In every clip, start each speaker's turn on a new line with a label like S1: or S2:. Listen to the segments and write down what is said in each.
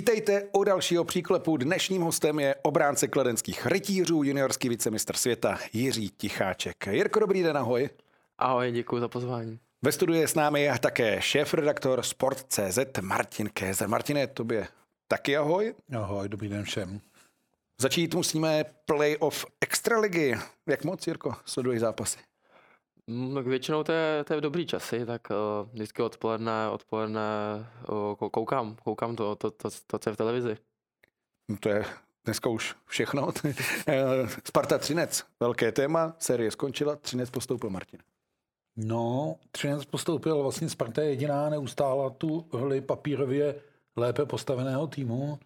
S1: Vítejte u dalšího příklepu. Dnešním hostem je obránce kladenských rytířů, juniorský vicemistr světa Jiří Ticháček. Jirko, dobrý den, ahoj.
S2: Ahoj, děkuji za pozvání.
S1: Ve studiu je s námi také šéf-redaktor Sport.cz Martin Kézer. Martine, tobě taky ahoj.
S3: Ahoj, dobrý den všem.
S1: Začít musíme playoff extraligy. Jak moc, Jirko, sleduješ zápasy?
S2: Tak většinou to je, to je v dobrý časy, tak uh, vždycky odpoledne, odpoledne uh, koukám, koukám to, to, to, to, co je v televizi.
S1: No to je dneska už všechno. Sparta Třinec, velké téma, série skončila, Třinec postoupil Martin.
S3: No, Třinec postoupil, vlastně Sparta je jediná neustála tu roli papírově lépe postaveného týmu.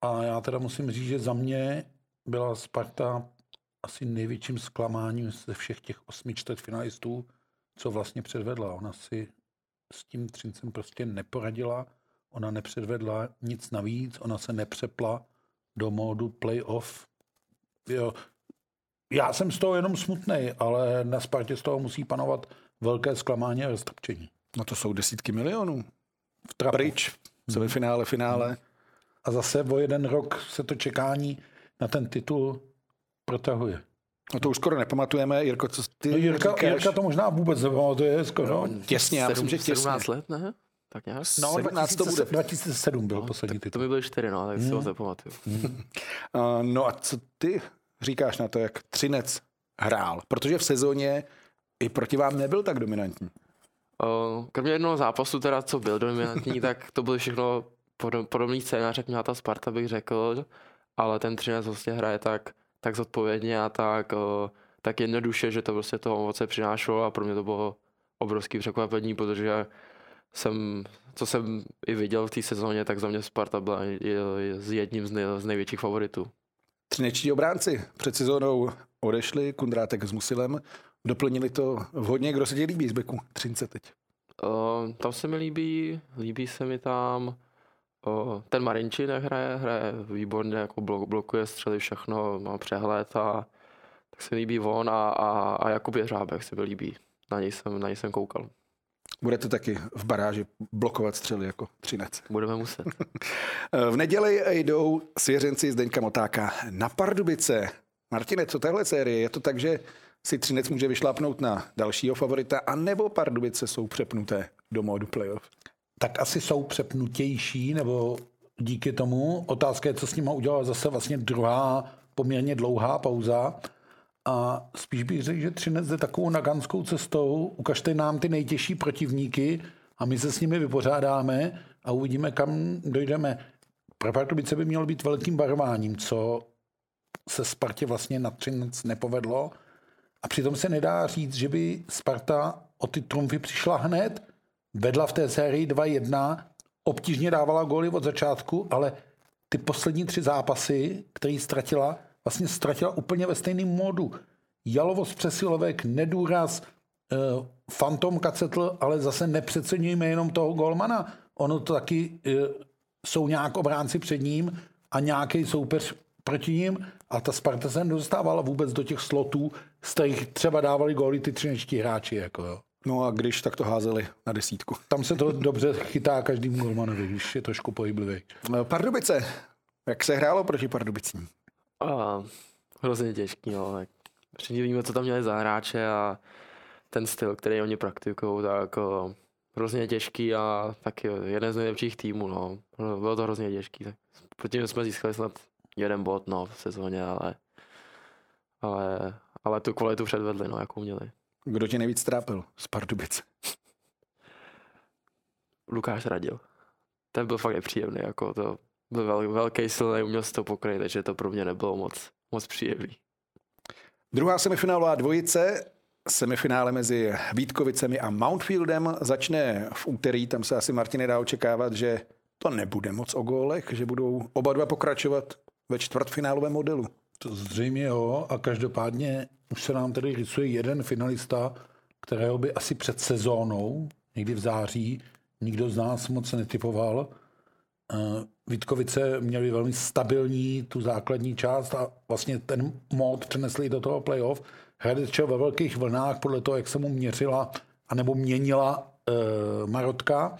S3: A já teda musím říct, že za mě byla Sparta asi největším zklamáním ze všech těch osmi čtvrtfinalistů, co vlastně předvedla. Ona si s tím Třincem prostě neporadila, ona nepředvedla nic navíc, ona se nepřepla do módu playoff. Jo. Já jsem z toho jenom smutný, ale na Spartě z toho musí panovat velké zklamání a roztrpčení.
S1: No to jsou desítky milionů. V trapu. Pryč, semifinále, finále.
S3: A zase o jeden rok se to čekání na ten titul protahuje.
S1: No to už skoro nepamatujeme, Jirko, co ty
S3: no Jirka,
S1: říkáš?
S3: Jirka to možná vůbec nepamatuje skoro.
S1: No, těsně, já myslím, že těsně.
S2: 17 let, ne? Tak nějak?
S3: No, 17 to bude. 2007 byl no, poslední titul.
S2: To by byly 4, no, tak hmm. si ho nepamatuju.
S1: Hmm. uh, no a co ty říkáš na to, jak Třinec hrál? Protože v sezóně i proti vám nebyl tak dominantní.
S2: Uh, kromě jednoho zápasu, teda, co byl dominantní, tak to byly všechno podobný scénář, jak měla ta Sparta, bych řekl, ale ten Třinec vlastně hraje tak, tak zodpovědně a tak, uh, tak jednoduše, že to prostě to ovoce přinášelo a pro mě to bylo obrovský překvapení, protože jsem, co jsem i viděl v té sezóně, tak za mě Sparta byla z jedním z, nej, z největších favoritů.
S1: Třinečtí obránci před sezónou odešli, Kundrátek s Musilem, doplnili to vhodně. Kdo se ti líbí z beku Třince teď?
S2: Uh, tam se mi líbí, líbí se mi tam ten Marinči nehraje, hraje výborně, jako blok, blokuje střely, všechno, má přehled a tak se mi líbí on a, a, a Jakub Jeřábek se mi líbí. Na něj jsem, na něj jsem koukal.
S1: Budete taky v baráži blokovat střely jako Třinec.
S2: Budeme muset.
S1: v neděli jdou svěřenci Zdeňka Motáka na Pardubice. Martine, co tahle série? Je to tak, že si Třinec může vyšlápnout na dalšího favorita, anebo Pardubice jsou přepnuté do módu playoff?
S3: Tak asi jsou přepnutější, nebo díky tomu. Otázka je, co s nimi udělala zase vlastně druhá poměrně dlouhá pauza. A spíš bych řekl, že Třinec jde takovou naganskou cestou. Ukažte nám ty nejtěžší protivníky a my se s nimi vypořádáme a uvidíme, kam dojdeme. Pro Pardubice by mělo být velkým varováním, co se Spartě vlastně na Třinec nepovedlo. A přitom se nedá říct, že by Sparta o ty trumfy přišla hned, vedla v té sérii 2-1, obtížně dávala góly od začátku, ale ty poslední tři zápasy, které ztratila, vlastně ztratila úplně ve stejném módu. Jalovost přesilovek, nedůraz, fantom kacetl, ale zase nepřeceňujeme jenom toho golmana. Ono to taky e, jsou nějak obránci před ním a nějaký soupeř proti ním a ta Sparta se nedostávala vůbec do těch slotů, z kterých třeba dávali góly ty třinečtí hráči. Jako jo.
S1: No a když, tak to házeli na desítku.
S3: Tam se to dobře chytá každým golmanovi, když je trošku pohyblivý.
S1: Pardubice. Jak se hrálo proti Pardubicím?
S2: A, hrozně těžký, no. Tak víme, co tam měli za hráče a ten styl, který oni praktikují, tak o, hrozně těžký a taky jeden z nejlepších týmů, no. Bylo to hrozně těžký. Tak proti jsme získali snad jeden bod, no, v sezóně, ale, ale, ale tu kvalitu předvedli, no, jakou měli.
S1: Kdo tě nejvíc trápil z Pardubic?
S2: Lukáš Radil. Ten byl fakt nepříjemný, jako to byl vel, velký silný, uměl si to pokryt, takže to pro mě nebylo moc, moc příjemný.
S1: Druhá semifinálová dvojice, semifinále mezi Vítkovicemi a Mountfieldem začne v úterý, tam se asi Martin dá očekávat, že to nebude moc o gólech, že budou oba dva pokračovat ve čtvrtfinálovém modelu.
S3: Zřejmě jo a každopádně už se nám tady rysuje jeden finalista, kterého by asi před sezónou, někdy v září, nikdo z nás moc netypoval. Eh, Vítkovice měli velmi stabilní tu základní část a vlastně ten mod přenesli do toho playoff. Hradec ve velkých vlnách podle toho, jak se mu měřila anebo měnila e, Marotka.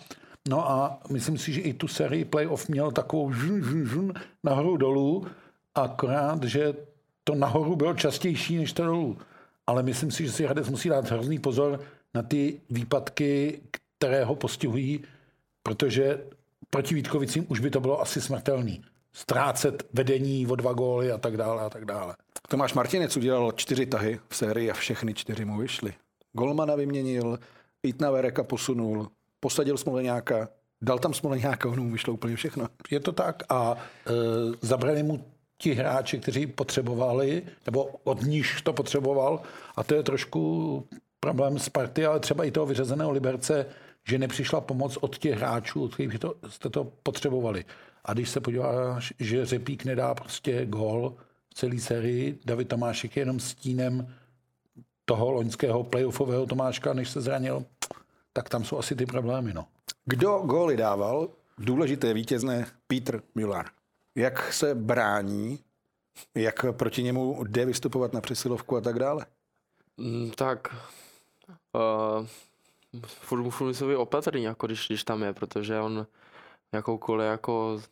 S3: No a myslím si, že i tu sérii playoff měl takovou žun, žun, žun, nahoru dolů, akorát, že to nahoru bylo častější než to dolů. Ale myslím si, že si Hradec musí dát hrozný pozor na ty výpadky, které ho postihují, protože proti Vítkovicím už by to bylo asi smrtelný. Ztrácet vedení o dva góly a tak dále a tak dále.
S1: Tomáš Martinec udělal čtyři tahy v sérii a všechny čtyři mu vyšly. Golmana vyměnil, Itna Vereka posunul, posadil Smoleňáka, dal tam Smoleňáka, ono mu vyšlo úplně všechno.
S3: Je to tak a e, zabrali mu ti hráči, kteří potřebovali, nebo od níž to potřeboval a to je trošku problém Sparty, ale třeba i toho vyřazeného Liberce, že nepřišla pomoc od těch hráčů, od kterých to, jste to potřebovali. A když se podíváš, že Řepík nedá prostě gol v celé sérii, David Tomášek je jenom stínem toho loňského playoffového Tomáška, než se zranil, tak tam jsou asi ty problémy. No.
S1: Kdo góly dával? Důležité vítězné Peter Müller. Jak se brání, jak proti němu jde vystupovat na přesilovku a tak dále?
S2: Mm, tak, uh, furt, furt musí být opatrný, jako když, když tam je, protože on jakoukoliv, jako,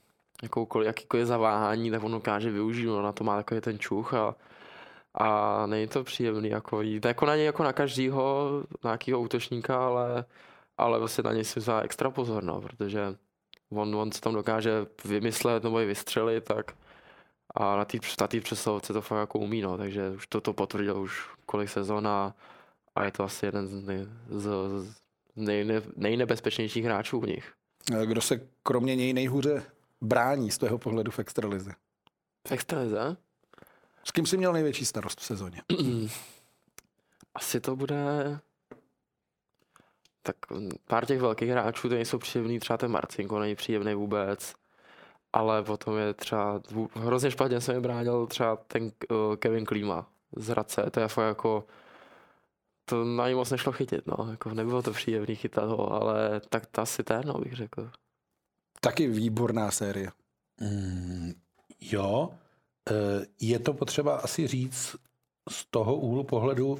S2: jakoukoliv, jakýkoliv zaváhání, tak on dokáže využít, on na to má takový ten čuch a, a není to příjemný, jako jako na něj, jako na každýho, na nějakýho útočníka, ale, ale vlastně na něj si vzá extra pozor, no, protože on, on se tam dokáže vymyslet nebo i vystřelit, tak a na té na tý přeslovce to fakt jako umí, no, takže už to, to potvrdil už kolik sezon a, a je to asi jeden z, nej, z, z nejne, nejnebezpečnějších hráčů u nich.
S1: Kdo se kromě něj nejhůře brání z tvého pohledu v extralize?
S2: V extralize?
S1: S kým jsi měl největší starost v sezóně?
S2: Asi to bude... Tak pár těch velkých hráčů, to nejsou příjemný, třeba ten Marcinko není příjemný vůbec, ale potom je třeba, hrozně špatně se mi bránil třeba ten uh, Kevin Klíma z Hradce, to je fakt jako, to na ní moc nešlo chytit, no, jako nebylo to příjemný chytat ho, ale tak to asi ten, no, bych řekl.
S1: Taky výborná série.
S3: Mm, jo, Eh, je to potřeba asi říct z toho úhlu pohledu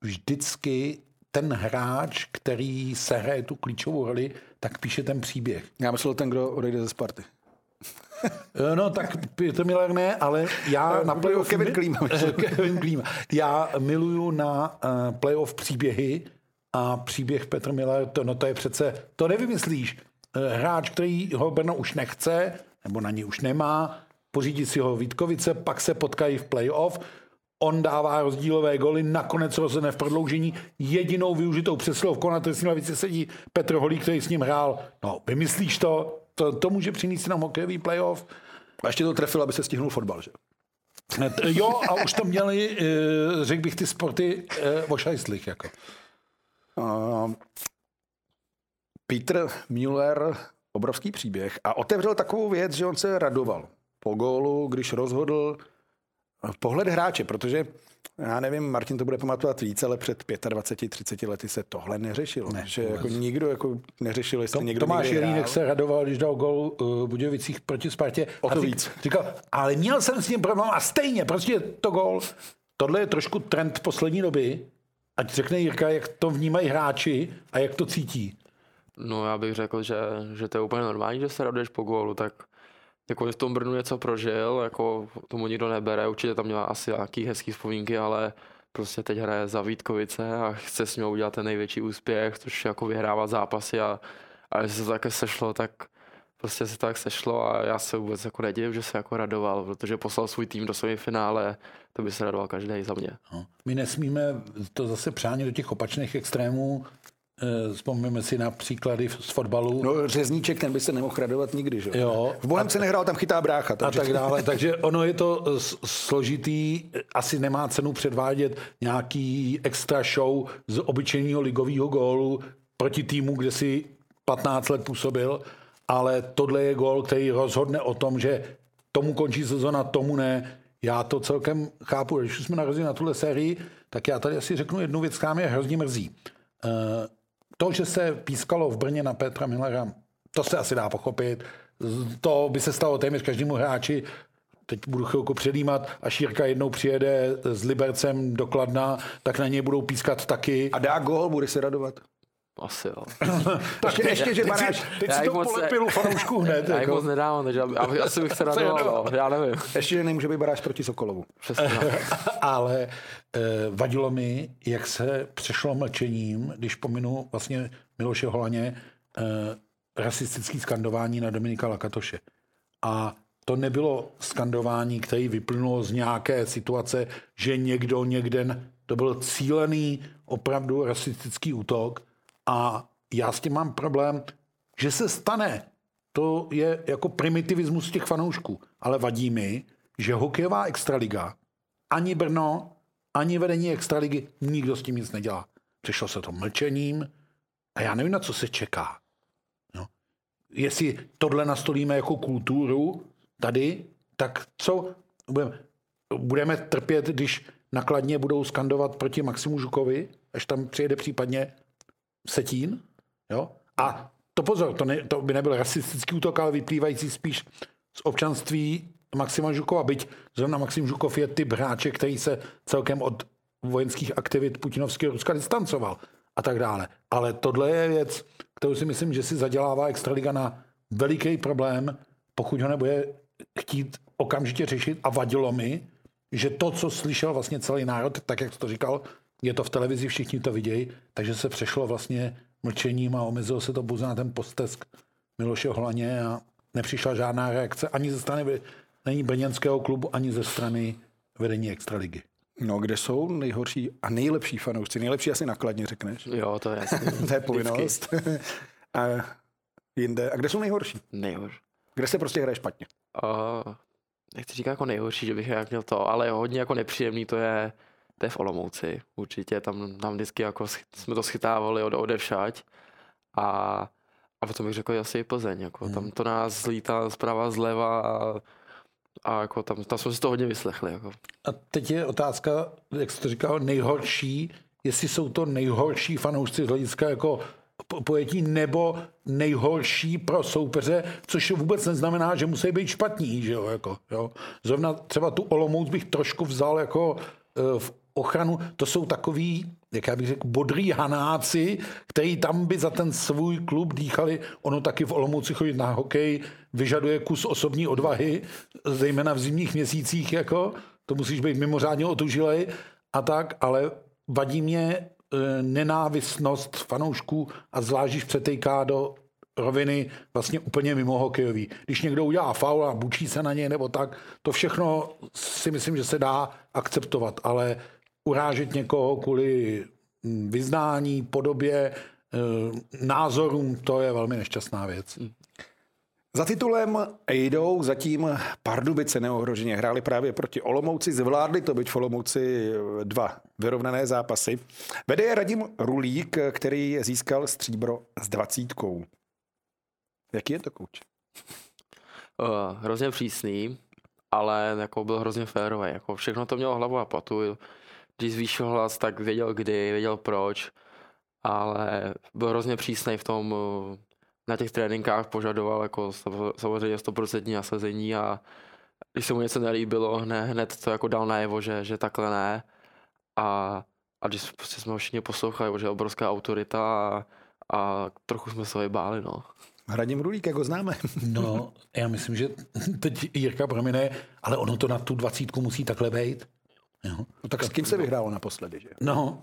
S3: vždycky ten hráč, který se hraje tu klíčovou roli, tak píše ten příběh.
S1: Já myslel ten, kdo odejde ze Sparty.
S3: Eh, no tak to Miller ne, ale já na playoff...
S1: Kevin Klíma.
S3: Kevin Klíma. Já miluju na uh, playoff příběhy a příběh Petr Miller, to, no to je přece, to nevymyslíš. Hráč, který ho Brno už nechce, nebo na ní už nemá, pořídí si ho Vítkovice, pak se potkají v playoff, on dává rozdílové goly, nakonec rozhodne v prodloužení. Jedinou využitou přesilovkou na trestní lavici sedí Petr Holík, který s ním hrál. No, vymyslíš to? To, to může přinést nám hokejový playoff.
S1: A ještě to trefil, aby se stihnul fotbal, že?
S3: Jo, a už to měli, eh, řekl bych, ty sporty eh, o šajslich, jako.
S1: Uh, Peter Müller, obrovský příběh a otevřel takovou věc, že on se radoval po gólu, když rozhodl pohled hráče, protože já nevím, Martin to bude pamatovat víc, ale před 25-30 lety se tohle neřešilo. Ne, že jako nikdo jako neřešil, jestli
S3: to,
S1: někdo
S3: Tomáš Jelínek se radoval, když dal gol uh, Budějovicích proti Spartě.
S1: O to
S3: a
S1: víc.
S3: Říkal, ale měl jsem s ním problém a stejně, prostě to gol. Tohle je trošku trend poslední doby. Ať řekne Jirka, jak to vnímají hráči a jak to cítí.
S2: No já bych řekl, že, že to je úplně normální, že se raduješ po gólu, tak jako v tom Brnu něco prožil, jako tomu nikdo nebere, určitě tam měla asi nějaký hezký vzpomínky, ale prostě teď hraje za Vítkovice a chce s ním udělat ten největší úspěch, což jako vyhrávat zápasy a, a když se to také sešlo, tak prostě se tak sešlo a já se vůbec jako nedivím, že se jako radoval, protože poslal svůj tým do své finále, to by se radoval každý za mě.
S3: No. My nesmíme to zase přánit do těch opačných extrémů, Eh, vzpomeneme si na příklady z fotbalu.
S1: No řezníček, ten by se nemohl radovat nikdy, že?
S3: Jo.
S1: V Bohem se nehrál, tam chytá brácha.
S3: Takže... A tak dále. Takže ono je to eh, složitý, asi nemá cenu předvádět nějaký extra show z obyčejného ligového gólu proti týmu, kde si 15 let působil, ale tohle je gól, který rozhodne o tom, že tomu končí sezona, tomu ne. Já to celkem chápu. Když jsme narazili na tuhle sérii, tak já tady asi řeknu jednu věc, která mě hrozně mrzí. To, že se pískalo v Brně na Petra Millera, to se asi dá pochopit. To by se stalo téměř každému hráči. Teď budu chvilku předjímat, až Jirka jednou přijede s Libercem do Kladna, tak na něj budou pískat taky.
S1: A dá gól, bude se radovat.
S2: Asi jo.
S1: ještě, ještě, že baráš,
S3: teď
S2: já
S3: si to
S2: moc
S3: polepil u fanoušků hned.
S2: Já
S3: Jako.
S2: moc nedávám, takže asi bych se radoval, no, já nevím.
S1: ještě, že nemůže být baráš proti Sokolovu.
S2: Přesně. no.
S3: Ale eh, vadilo mi, jak se přešlo mlčením, když pominu vlastně Miloše Holaně eh, rasistický skandování na Dominika Lakatoše. A to nebylo skandování, které vyplynulo z nějaké situace, že někdo někde, to byl cílený opravdu rasistický útok a já s tím mám problém, že se stane. To je jako primitivismus těch fanoušků. Ale vadí mi, že hokejová extraliga, ani Brno, ani vedení extraligy, nikdo s tím nic nedělá. Přešlo se to mlčením a já nevím, na co se čeká. No. Jestli tohle nastolíme jako kulturu tady, tak co? Budeme, budeme trpět, když nakladně budou skandovat proti Maximu Žukovi, až tam přijede případně Setín? Jo? A to pozor, to, ne, to by nebyl rasistický útok, ale vyplývající spíš z občanství Maxima Žukova, byť zrovna Maxim Žukov je typ hráče, který se celkem od vojenských aktivit putinovského Ruska distancoval a tak dále. Ale tohle je věc, kterou si myslím, že si zadělává Extraliga na veliký problém, pokud ho nebude chtít okamžitě řešit a vadilo mi, že to, co slyšel vlastně celý národ, tak jak to říkal, je to v televizi, všichni to vidějí, takže se přešlo vlastně mlčením a omezilo se to pouze na ten postesk Miloše Holaně a nepřišla žádná reakce ani ze strany není brněnského klubu, ani ze strany vedení Extraligy.
S1: No, kde jsou nejhorší a nejlepší fanoušci? Nejlepší asi nakladně řekneš.
S2: Jo, to je jasný.
S1: To je povinnost. a jinde. A kde jsou nejhorší?
S2: Nejhorší.
S1: Kde se prostě hraje špatně?
S2: Uh, nechci říkat jako nejhorší, že bych jak měl to, ale hodně jako nepříjemný to je, to je v Olomouci. Určitě tam, tam vždycky jako jsme to schytávali od odevšať. A, a potom bych řekl asi i Plzeň. Jako,
S3: Hmm.
S2: Tam to nás zlítá zprava, zleva a, a jako tam, tam jsme si to hodně vyslechli. Jako.
S3: A teď je otázka, jak jsi to říkal, nejhorší, jestli jsou to nejhorší fanoušci z hlediska jako po- pojetí nebo nejhorší pro soupeře, což vůbec neznamená, že musí být špatní, že jo, jako, jo. Zrovna třeba tu Olomouc bych trošku vzal jako eh, v ochranu, to jsou takový, jak já bych řekl, bodrý hanáci, který tam by za ten svůj klub dýchali. Ono taky v Olomouci chodit na hokej vyžaduje kus osobní odvahy, zejména v zimních měsících, jako, to musíš být mimořádně otužilej a tak, ale vadí mě eh, nenávistnost fanoušků a zvlášť, přetejká do roviny vlastně úplně mimo hokejový. Když někdo udělá faul a bučí se na něj nebo tak, to všechno si myslím, že se dá akceptovat, ale urážet někoho kvůli mm, vyznání, podobě, eh, názorům, to je velmi nešťastná věc.
S1: Za titulem jdou zatím Pardubice neohroženě. Hráli právě proti Olomouci, zvládli to, byť v Olomouci dva vyrovnané zápasy. Vede je Radim Rulík, který získal stříbro s dvacítkou. Jaký je to kouč?
S2: Uh, hrozně přísný, ale jako byl hrozně férový. Jako všechno to mělo hlavu a patu. Když zvýšil hlas, tak věděl kdy, věděl proč, ale byl hrozně přísný v tom, uh, na těch tréninkách požadoval jako sam- samozřejmě 100% nasazení a když se mu něco nelíbilo, hned, hned to jako dal najevo, že, že takhle ne. A, a když prostě jsme ho všichni poslouchali, že je obrovská autorita a, a trochu jsme se ho báli, no.
S1: Radim Rulík, jak ho známe.
S3: No, já myslím, že teď Jirka promine, ale ono to na tu dvacítku musí takhle být. Jo.
S1: No, tak s kým se vyhrálo naposledy, že? jo?
S3: No,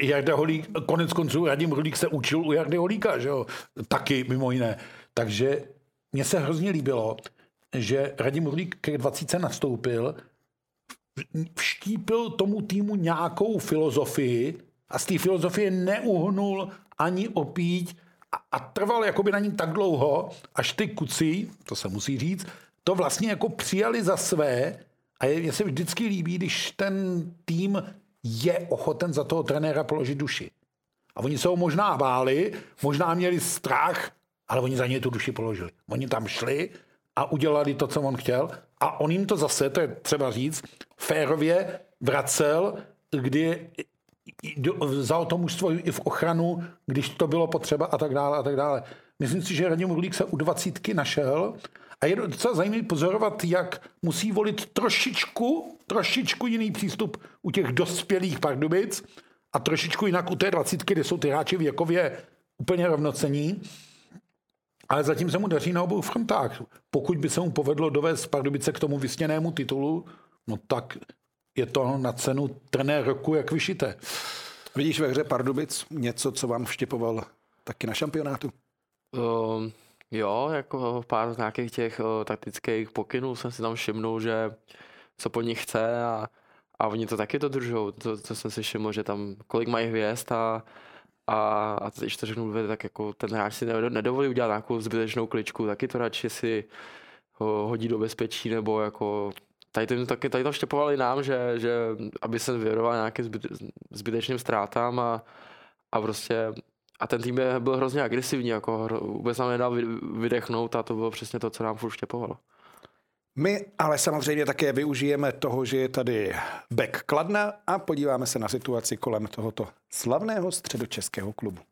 S3: Jarda Holík, konec konců Radim Holík se učil u Jardy Holíka, že jo? Taky mimo jiné. Takže mně se hrozně líbilo, že Radim Holík ke 20 nastoupil, vštípil tomu týmu nějakou filozofii a z té filozofie neuhnul ani opít a, a trval jakoby na ní tak dlouho, až ty kuci, to se musí říct, to vlastně jako přijali za své a mně se vždycky líbí, když ten tým je ochoten za toho trenéra položit duši. A oni se ho možná báli, možná měli strach, ale oni za něj tu duši položili. Oni tam šli a udělali to, co on chtěl. A on jim to zase, to je třeba říct, férově vracel, kdy vzal to mužstvo i v ochranu, když to bylo potřeba a tak dále a tak dále. Myslím si, že Radim Rulík se u dvacítky našel a je docela zajímavé pozorovat, jak musí volit trošičku, trošičku jiný přístup u těch dospělých Pardubic a trošičku jinak u té dvacítky, kde jsou ty hráči věkově úplně rovnocení, ale zatím se mu daří na obou frontách. Pokud by se mu povedlo dovést Pardubice k tomu vysněnému titulu, no tak je to na cenu trenér roku jak vyšité.
S1: Vidíš ve hře Pardubic něco, co vám vštěpoval taky na šampionátu?
S2: Um, jo, jako pár nějakých těch uh, taktických pokynů jsem si tam všimnul, že co po nich chce a, a oni to taky dodržou. To, to jsem si všiml, že tam kolik mají hvězd a, a, a když to řeknu, tak jako ten hráč si nedovolí udělat nějakou zbytečnou kličku, taky to radši si ho hodí do bezpečí nebo jako tady to, taky, tady to štěpovali nám, že, že aby se věnoval nějakým zbyt, zbytečným ztrátám a, a prostě a ten tým byl hrozně agresivní, jako vůbec nám nedal vydechnout a to bylo přesně to, co nám furt štěpovalo.
S1: My ale samozřejmě také využijeme toho, že je tady back Kladna a podíváme se na situaci kolem tohoto slavného středočeského klubu.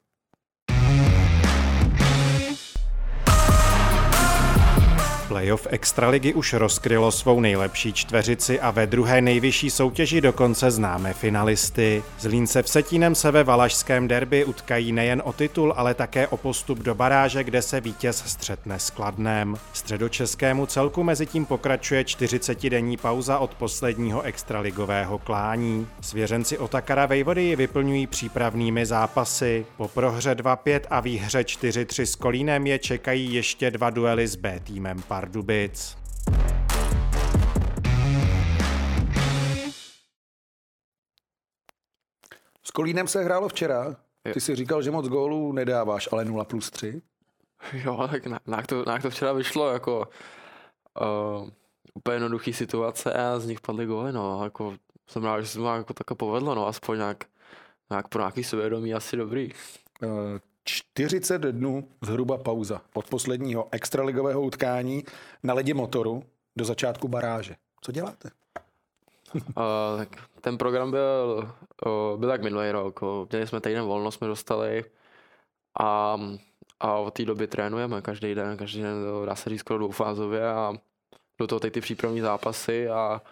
S4: Playoff Extraligy už rozkrylo svou nejlepší čtveřici a ve druhé nejvyšší soutěži dokonce známe finalisty. Zlínce v Setínem se ve valašském derby utkají nejen o titul, ale také o postup do baráže, kde se vítěz střetne s Kladnem. Středočeskému celku mezi tím pokračuje 40-denní pauza od posledního extraligového klání. Svěřenci Otakara Vejvody ji vyplňují přípravnými zápasy. Po prohře 2-5 a výhře 4-3 s Kolínem je čekají ještě dva duely s B týmem Pardubic.
S1: S Kolínem se hrálo včera. Ty si říkal, že moc gólů nedáváš, ale 0 plus 3.
S2: Jo, tak na, to, na to včera vyšlo jako uh, úplně jednoduchý situace a z nich padly góly, no, jako jsem rád, že se to jako takhle povedlo, no, aspoň nějak, nějak pro nějaký svědomí asi dobrý.
S1: Uh, 40 dnů zhruba pauza od posledního extraligového utkání na ledě motoru do začátku baráže. Co děláte?
S2: uh, tak ten program byl, uh, byl tak minulý rok. Měli jsme týden volno, jsme dostali a, a od té doby trénujeme každý den, každý den, dá se říct skoro dvoufázově a do toho teď ty přípravní zápasy a,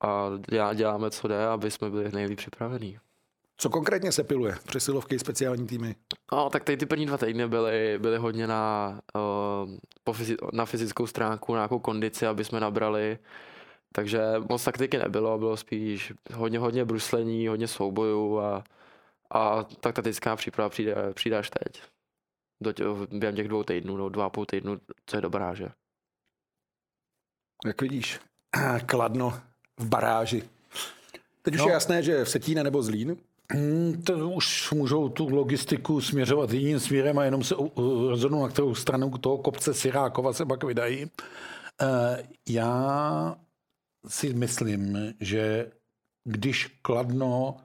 S2: a děláme, co jde, aby jsme byli nejlíp připravení.
S1: Co konkrétně se piluje? Přesilovky, speciální týmy?
S2: No, tak tady ty první dva týdny byly, byly hodně na, uh, po fyzi- na fyzickou stránku, na nějakou kondici, aby jsme nabrali. Takže moc taktiky nebylo, bylo spíš hodně, hodně bruslení, hodně soubojů a, a tak taktická příprava přijde, přijde až teď. Do tě, během těch dvou týdnů, no dva a půl týdnu, co je do baráže.
S1: Jak vidíš, kladno v baráži. Teď už no. je jasné, že v Setíne nebo Zlín
S3: to už můžou tu logistiku směřovat jiným směrem a jenom se rozhodnou, na kterou stranu toho kopce Sirákova se pak vydají. Eh, já si myslím, že když Kladno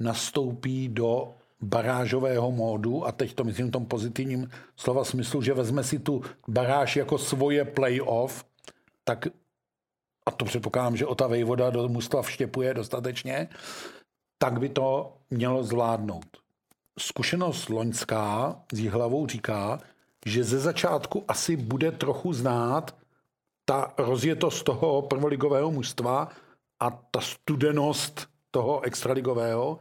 S3: nastoupí do barážového módu, a teď to myslím v tom pozitivním slova smyslu, že vezme si tu baráž jako svoje playoff, tak a to předpokládám, že Ota Vejvoda do mužstva vštěpuje dostatečně, tak by to mělo zvládnout. Zkušenost loňská s hlavou říká, že ze začátku asi bude trochu znát ta rozjetost toho prvoligového mužstva a ta studenost toho extraligového,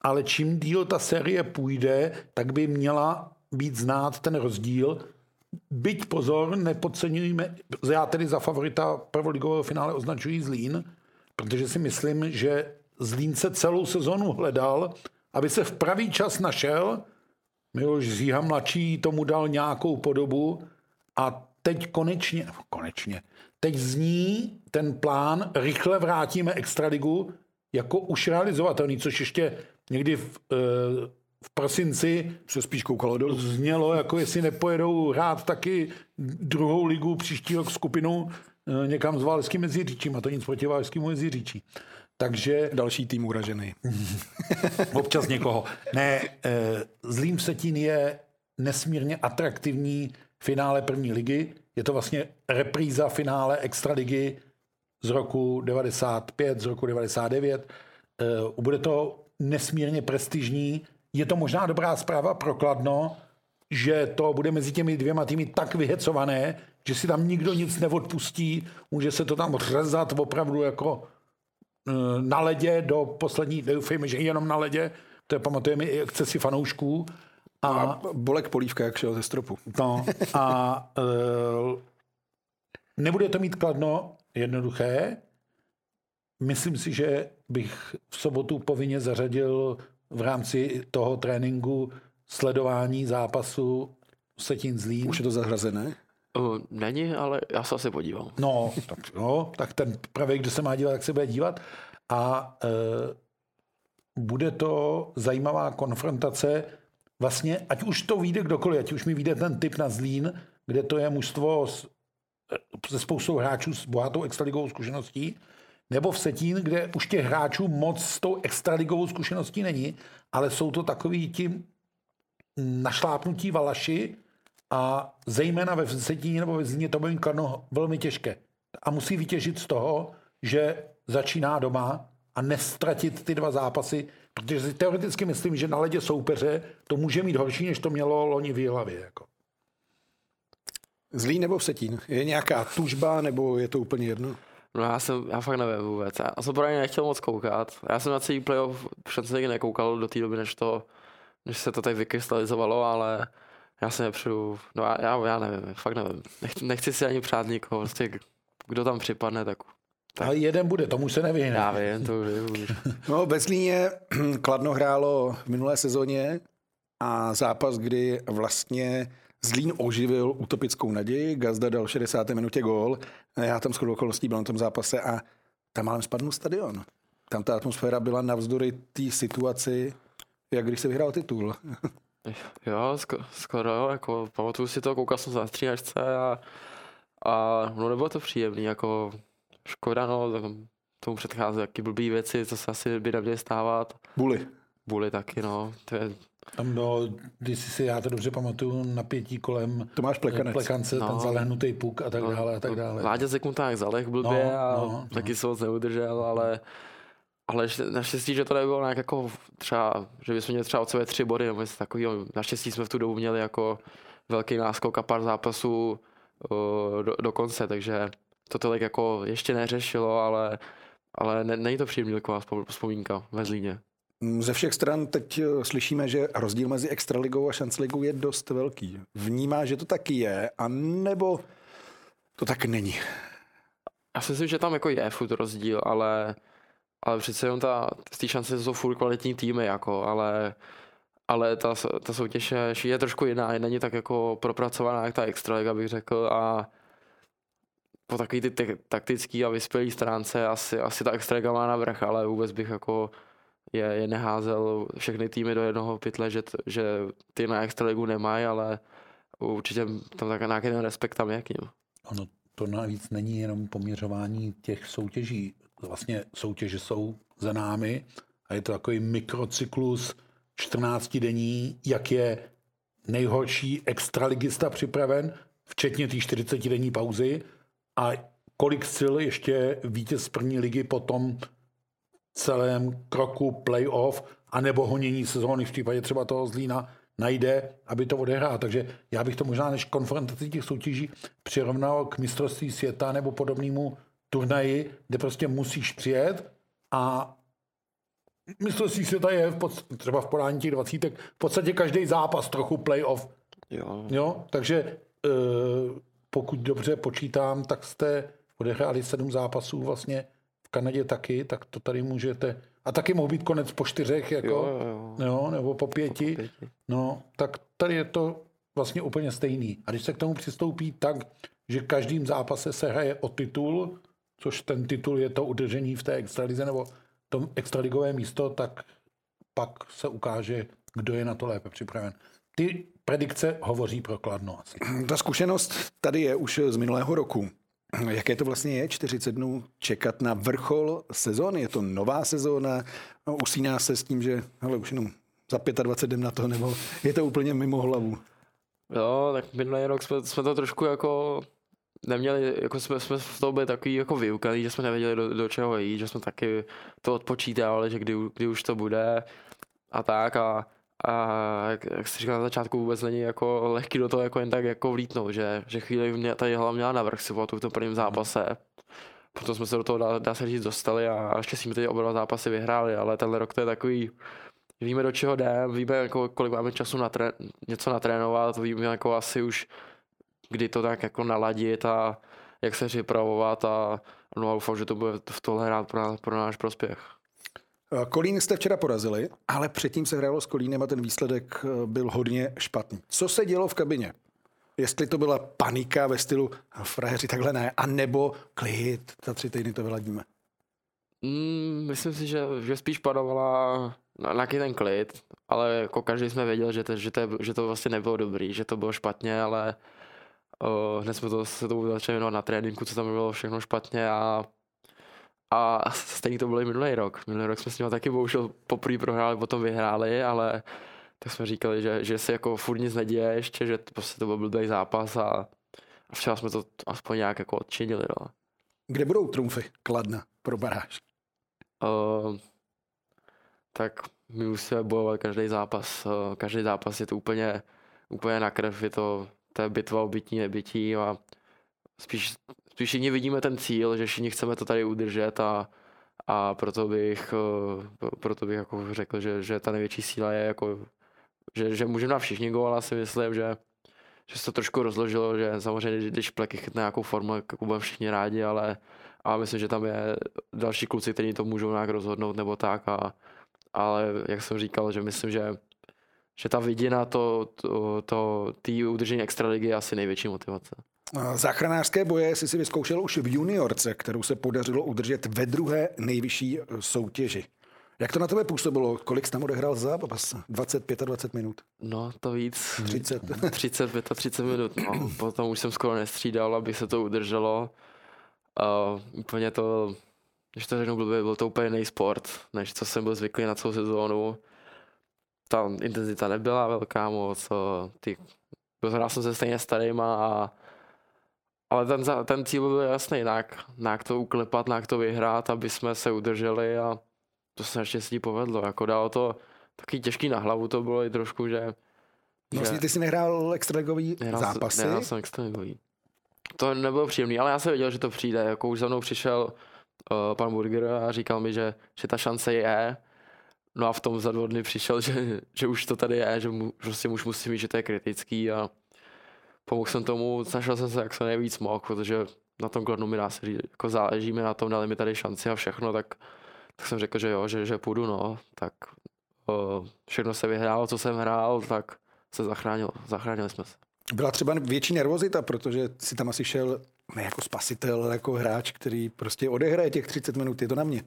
S3: ale čím díl ta série půjde, tak by měla být znát ten rozdíl. Byť pozor, nepodceňujeme, já tedy za favorita prvoligového finále označuji Zlín, protože si myslím, že Zlín se celou sezonu hledal, aby se v pravý čas našel. Miloš Zíha mladší tomu dal nějakou podobu a teď konečně, konečně, teď zní ten plán, rychle vrátíme Extraligu jako už realizovatelný, což ještě někdy v, e, v prosinci
S1: se spíš koukalo dolů.
S3: Znělo, jako jestli nepojedou hrát taky druhou ligu příští rok skupinu e, někam s Válským Meziříčím a to nic proti Válskému Meziříčí. Takže...
S1: Další tým uražený.
S3: Občas někoho. Ne, eh, Zlín Vsetín je nesmírně atraktivní finále první ligy. Je to vlastně repríza finále extraligy z roku 95, z roku 99. Eh, bude to nesmírně prestižní. Je to možná dobrá zpráva pro Kladno, že to bude mezi těmi dvěma týmy tak vyhecované, že si tam nikdo nic neodpustí, může se to tam řezat opravdu jako na ledě do poslední, doufejme, že jenom na ledě, to je pamatujeme i excesy fanoušků
S1: A, a Bolek Polívka, jak šel ze stropu.
S3: No, a uh, nebude to mít kladno jednoduché. Myslím si, že bych v sobotu povinně zařadil v rámci toho tréninku sledování zápasu Setin Zlín.
S1: Už je to zahrazené?
S2: Uh, není, ale já se asi podívám.
S3: No, tak, no, tak ten pravý, kdo se má dívat, tak se bude dívat. A e, bude to zajímavá konfrontace vlastně, ať už to vyjde kdokoliv, ať už mi vyjde ten typ na Zlín, kde to je mužstvo s, se spoustou hráčů s bohatou extraligovou zkušeností, nebo v Setín, kde už těch hráčů moc s tou extraligovou zkušeností není, ale jsou to takový ti našlápnutí valaši a zejména ve Setíně nebo ve Zlíně to bude kladno velmi těžké. A musí vytěžit z toho, že začíná doma a nestratit ty dva zápasy, protože si teoreticky myslím, že na ledě soupeře to může mít horší, než to mělo loni v hlavě. Jako.
S1: Zlý nebo Vsetín? Je nějaká tužba, nebo je to úplně jedno?
S2: No já jsem, já fakt nevím vůbec. Já jsem právě nechtěl moc koukat. Já jsem na celý playoff přece nekoukal do té doby, než to, než se to tak vykrystalizovalo, ale já se nepřeju, no já, já, já nevím, fakt nevím. Nechci, nechci si ani přát nikoho, prostě kdo tam připadne, tak
S3: tak. Ale jeden bude, tomu se nevyhne.
S2: Já vím, to vím.
S1: No, ve Zlíně Kladno hrálo v minulé sezóně a zápas, kdy vlastně Zlín oživil utopickou naději, Gazda dal v 60. minutě gól, já tam shodou okolností byl na tom zápase a tam málem spadnul stadion. Tam ta atmosféra byla navzdory té situaci, jak když se vyhrál titul.
S2: Jo, skoro, jako pamatuju si to, koukal jsem za stříhačce a, a no nebylo to příjemný, jako škoda, no, tomu předchází taky blbý věci, co se asi by neměly stávat.
S1: Buly.
S2: Buly taky, no. To je...
S3: Tam no, když si já to dobře pamatuju, napětí kolem
S1: Tomáš Plekanec.
S3: Plekance, no, ten zalehnutý puk a tak no, dále a tak dále.
S2: Láďa tak zaleh blbě no, a no, taky no. se moc neudržel, ale ale naštěstí, že to nebylo nějak jako třeba, že bychom měli třeba od sebe tři body nebo něco takového. Naštěstí jsme v tu dobu měli jako velký náskok a pár zápasů uh, do, do, konce, takže to tolik jako ještě neřešilo, ale, ale ne, není to příjemný taková vzpomínka ve Zlíně.
S1: Mm, ze všech stran teď eh, slyšíme, že rozdíl mezi Extraligou a Šanceligou je dost velký. Vnímá, že to taky je, a nebo to tak není?
S2: Já si myslím, že tam jako je furt rozdíl, ale, ale přece jenom ta, té šance jsou furt kvalitní týmy, jako, ale, ale ta, ta soutěž je, je trošku jiná, není tak jako propracovaná, jak ta Extraliga bych řekl a po takový ty taktický a vyspělý stránce asi, asi ta extraliga má navrh, ale vůbec bych jako je, je neházel všechny týmy do jednoho pytle, že, že ty na extraligu nemají, ale určitě tam tak nějaký ten respekt tam je k ním.
S3: Ono to navíc není jenom poměřování těch soutěží. Vlastně soutěže jsou za námi a je to takový mikrocyklus 14 dení, jak je nejhorší extraligista připraven, včetně té 40 denní pauzy a kolik sil ještě vítěz první ligy po tom celém kroku playoff a nebo honění sezóny v případě třeba toho Zlína najde, aby to odehrál. Takže já bych to možná než konfrontaci těch soutěží přirovnal k mistrovství světa nebo podobnému turnaji, kde prostě musíš přijet a mistrovství světa je v pod, třeba v podání těch dvacítek v podstatě každý zápas trochu playoff.
S2: Jo.
S3: jo takže e, pokud dobře počítám, tak jste odehráli sedm zápasů vlastně v Kanadě taky, tak to tady můžete... A taky mohl být konec po čtyřech, jako, jo, jo. Jo, nebo po pěti. po pěti. No, tak tady je to vlastně úplně stejný. A když se k tomu přistoupí tak, že každým zápase se hraje o titul, což ten titul je to udržení v té extralize nebo tom extraligové místo, tak pak se ukáže, kdo je na to lépe připraven. Ty predikce hovoří pro Kladno asi.
S1: Ta zkušenost tady je už z minulého roku. Jaké to vlastně je 40 dnů čekat na vrchol sezóny? Je to nová sezóna? No, usíná se s tím, že hele, už jenom za 25 dnů na to, nebo je to úplně mimo hlavu?
S2: Jo, tak minulý rok jsme, jsme to trošku jako neměli, jako jsme, jsme v tom byli takový jako vyukaný, že jsme nevěděli do, do čeho jít, že jsme taky to odpočítávali, že kdy, kdy už to bude a tak a a jak, jak jsi říkal na začátku, vůbec není jako lehký do toho jako jen tak jako vlítnout, že, že chvíli mě tady hlava měla navrh si v tom prvním zápase. Proto jsme se do toho, dá, dá se říct, dostali a ještě jsme teď oba zápasy vyhráli, ale tenhle rok to je takový, víme, do čeho jde, víme, jako, kolik máme času na tré, něco natrénovat, víme jako asi už, kdy to tak jako naladit a jak se připravovat a no a doufám, že to bude v tohle hrát pro, pro náš prospěch.
S1: Kolín jste včera porazili, ale předtím se hrálo s Kolínem a ten výsledek eh, byl hodně špatný. Co se dělo v kabině? Jestli to byla panika ve stylu frajeři takhle ne, a nebo klid, za tři týdny to vyladíme.
S2: Mm, myslím si, že, že spíš panovala nějaký ten klid, ale jako každý jsme věděl, že to, že, to, že to vlastně nebylo dobrý, že to bylo špatně, ale uh, hned jsme to, se tomu začali na tréninku, co tam bylo všechno špatně a a stejně to bylo i minulý rok. Minulý rok jsme s ním taky bohužel poprvé prohráli, potom vyhráli, ale tak jsme říkali, že, že se jako furt nic neděje ještě, že to, prostě to byl blbý zápas a, a včera jsme to aspoň nějak jako odčinili. No.
S1: Kde budou trumfy Kladna pro baráž?
S2: Uh, tak my musíme bojovat každý zápas. Uh, každý zápas je to úplně, úplně na krev, je to, to je bitva o bytí, nebytí a spíš, spíš všichni vidíme ten cíl, že všichni chceme to tady udržet a, a proto bych, uh, proto bych jako řekl, že, že ta největší síla je jako, že, že můžeme na všichni gól, ale si myslím, že, že se to trošku rozložilo, že samozřejmě, když pleky chytne nějakou formu, jako budeme všichni rádi, ale, a myslím, že tam je další kluci, kteří to můžou nějak rozhodnout nebo tak. A, ale jak jsem říkal, že myslím, že, že ta vidina to, to, to tý udržení extraligy je asi největší motivace.
S1: Záchranářské boje si si vyzkoušel už v juniorce, kterou se podařilo udržet ve druhé nejvyšší soutěži. Jak to na tebe působilo? Kolik jsi tam odehrál za zápas? 20, 25 minut?
S2: No, to víc.
S1: 30.
S2: 30, 35 minut. No. Potom už jsem skoro nestřídal, aby se to udrželo. Uh, úplně to, když to řeknu blbě, byl to úplně jiný sport, než co jsem byl zvyklý na celou sezónu. Ta intenzita nebyla velká moc, ty, hrál jsem se stejně starýma a ale ten, ten cíl byl jasný, jak, jak to uklepat, jak to vyhrát, aby jsme se udrželi a to se naštěstí povedlo. Jako dalo to taky těžký na hlavu to bylo i trošku, že...
S1: No, vlastně ty jsi nehrál extraligový zápasy?
S2: Nehrál jsem extraligový to nebylo příjemný, ale já jsem věděl, že to přijde. Jako už za mnou přišel uh, pan Burger a říkal mi, že, že ta šance je. No a v tom za dva dny přišel, že, že už to tady je, že mu, prostě už musím mít, že to je kritický a pomohl jsem tomu, snažil jsem se jak se nejvíc mohl, protože na tom Kladnu mi dá se říct, jako záleží mi na tom, dali mi tady šanci a všechno, tak, tak jsem řekl, že jo, že, že půjdu, no, tak uh, všechno se vyhrálo, co jsem hrál, tak se zachránilo, zachránili jsme se.
S1: Byla třeba větší nervozita, protože si tam asi šel ne jako spasitel, ale jako hráč, který prostě odehraje těch 30 minut, je to na mě.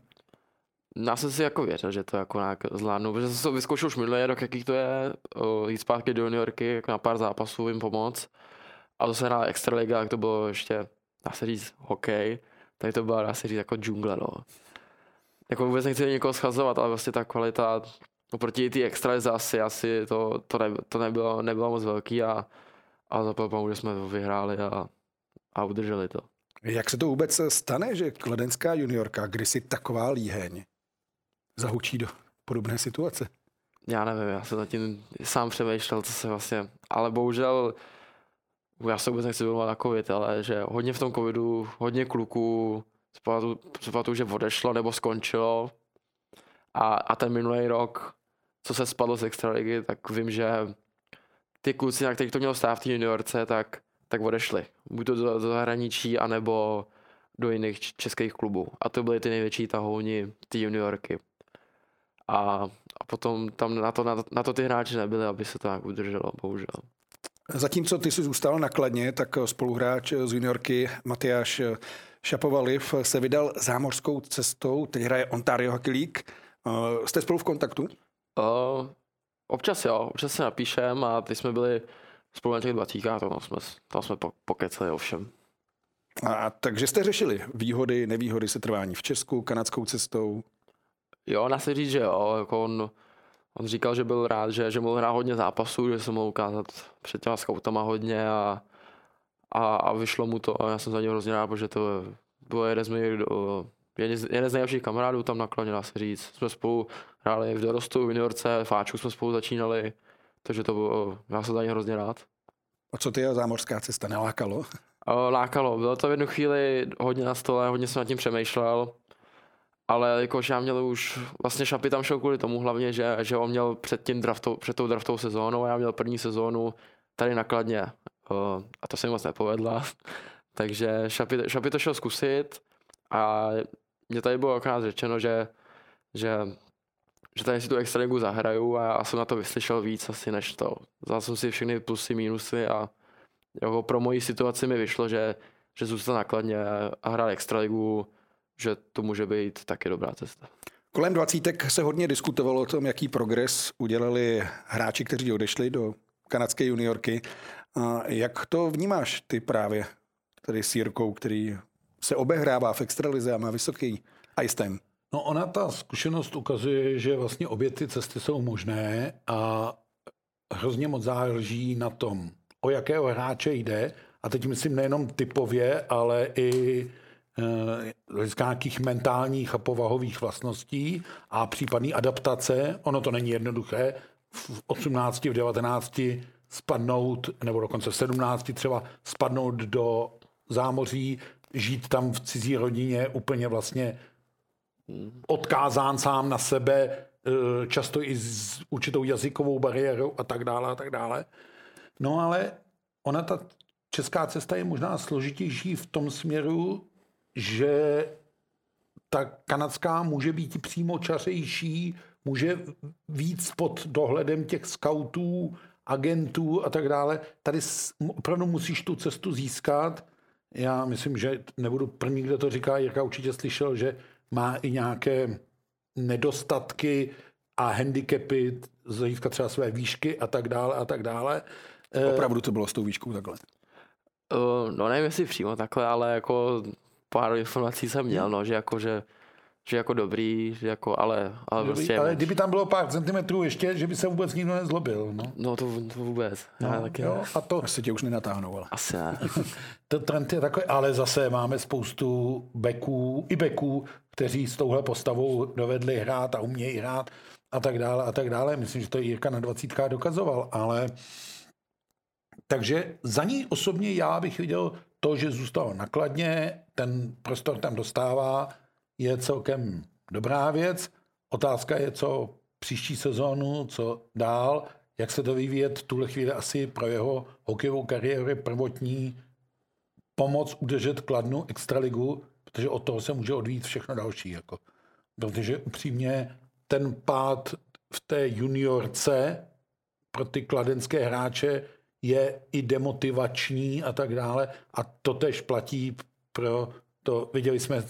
S2: Já jsem si jako věřil, že to jako nějak zvládnu, protože jsem to vyzkoušel už minulý rok, jaký to je, jít zpátky do juniorky, jako na pár zápasů jim pomoct. A to se hrála extraliga, jak to bylo ještě, dá se říct, hokej, tady to byla, dá se říct, jako džungle, no. Jako vůbec nechci někoho schazovat, ale vlastně ta kvalita oproti té extralize asi, asi to, to, ne, to nebylo, nebylo moc velký a a za že jsme to vyhráli a, a udrželi to.
S1: Jak se to vůbec stane, že kladenská juniorka, kdysi taková líheň, zahučí do podobné situace?
S2: Já nevím, já jsem zatím sám přemýšlel, co se vlastně, ale bohužel, já se vůbec nechci na covid, ale že hodně v tom covidu, hodně kluků, pamatuju, že odešlo nebo skončilo a, a ten minulý rok, co se spadlo z extraligy, tak vím, že ty kluci, na kterých to mělo stát v té juniorce, tak, tak odešli. Buď to do, do zahraničí, anebo do jiných českých klubů. A to byly ty největší tahouni, ty juniorky. A, a potom tam na to, na, na to ty hráči nebyli, aby se to tak udrželo, bohužel.
S1: Zatímco ty jsi zůstal na Kladně, tak spoluhráč z juniorky Matyáš Šapovaliv se vydal zámořskou cestou, teď hraje Ontario Hockey League. Jste spolu v kontaktu?
S2: Uh, Občas jo, občas se napíšem a ty jsme byli spolu na těch dvacítkách, tam jsme, tam jsme pokecali ovšem.
S1: A takže jste řešili výhody, nevýhody setrvání v Česku, kanadskou cestou?
S2: Jo, na se říct, že jo, jako on, on říkal, že byl rád, že, že mohl hrát hodně zápasů, že se mohl ukázat před těma scoutama hodně a, a, a vyšlo mu to a já jsem za něj hrozně rád, protože to bylo jeden z mých jeden z nejlepších kamarádů tam nakloně, dá se říct. Jsme spolu hráli v dorostu, v juniorce, v Áčku jsme spolu začínali, takže to bylo, já jsem za ně hrozně rád.
S1: A co ty a zámořská cesta nelákalo?
S2: Lákalo, bylo to v jednu chvíli hodně na stole, hodně jsem nad tím přemýšlel, ale jakož já měl už, vlastně Šapy tam šel kvůli tomu hlavně, že, že on měl před, tím draftou, před tou draftou sezónou a já měl první sezónu tady nakladně a to se mi moc nepovedla. Takže Šapy, Šapy to šel zkusit a mě tady bylo akorát řečeno, že, že, že tady si tu extraligu zahraju a já jsem na to vyslyšel víc asi než to. Vzal jsem si všechny plusy, mínusy a jako pro moji situaci mi vyšlo, že, že zůstal nakladně a hrál extraligu, že to může být taky dobrá cesta.
S1: Kolem dvacítek se hodně diskutovalo o tom, jaký progres udělali hráči, kteří odešli do kanadské juniorky. A jak to vnímáš ty právě tady s Jirkou, který se obehrává v extralize a má vysoký ice time?
S3: No ona ta zkušenost ukazuje, že vlastně obě ty cesty jsou možné a hrozně moc záleží na tom, o jakého hráče jde. A teď myslím nejenom typově, ale i eh, nějakých mentálních a povahových vlastností a případný adaptace. Ono to není jednoduché. V 18, v 19 spadnout, nebo dokonce v 17 třeba spadnout do zámoří, žít tam v cizí rodině úplně vlastně odkázán sám na sebe, eh, často i s určitou jazykovou bariérou a tak dále a tak dále. No ale ona ta česká cesta je možná složitější v tom směru, že ta kanadská může být přímo čařejší, může víc pod dohledem těch scoutů, agentů a tak dále. Tady opravdu musíš tu cestu získat. Já myslím, že nebudu první, kdo to říká, Jirka určitě slyšel, že má i nějaké nedostatky a handicapy z hlediska třeba své výšky a tak dále a tak dále.
S1: Opravdu to bylo s tou výškou takhle?
S2: Uh, no nevím, jestli přímo takhle, ale jako pár informací jsem měl, no, že jako, že že jako dobrý, že jako, ale, ale
S3: dobrý,
S2: prostě...
S3: Ale kdyby tam bylo pár centimetrů ještě, že by se vůbec nikdo nezlobil, no.
S2: No to, to vůbec.
S3: No, Já taky jo, a to...
S1: Asi tě už nenatáhnou, ale...
S2: Asi ne.
S3: to trend je takový, ale zase máme spoustu beků, i beků, kteří s touhle postavou dovedli hrát a umějí hrát a tak dále a tak dále. Myslím, že to Jirka na dvacítkách dokazoval, ale takže za ní osobně já bych viděl to, že zůstal nakladně, ten prostor tam dostává, je celkem dobrá věc. Otázka je, co příští sezónu, co dál, jak se to vyvíjet. V tuhle chvíli asi pro jeho hokejovou kariéru prvotní pomoc udržet Kladnu extraligu, protože od toho se může odvíjet všechno další. Jako. Protože upřímně ten pád v té juniorce pro ty kladenské hráče je i demotivační a tak dále. A to tež platí pro to, viděli jsme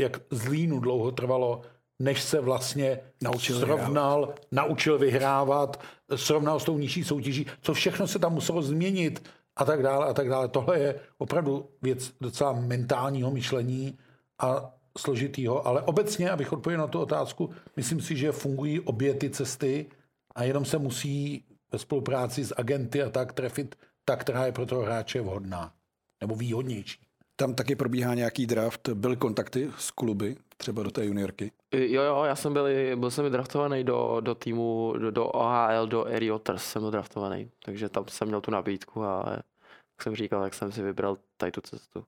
S3: jak Zlínu dlouho trvalo, než se vlastně naučil srovnal, vyhrávat. naučil vyhrávat, srovnal s tou nižší soutěží, co všechno se tam muselo změnit a tak dále a tak dále. Tohle je opravdu věc docela mentálního myšlení a složitýho, ale obecně, abych odpověděl na tu otázku, myslím si, že fungují obě ty cesty a jenom se musí ve spolupráci s agenty a tak trefit ta, která je pro toho hráče vhodná nebo výhodnější.
S1: Tam taky probíhá nějaký draft. Byly kontakty s kluby, třeba do té juniorky?
S2: Jo, jo, já jsem byl, byl jsem draftovaný do, do týmu, do, do OHL, do Erie Otters jsem byl draftovaný, takže tam jsem měl tu nabídku a jak jsem říkal, jak jsem si vybral tady tu cestu.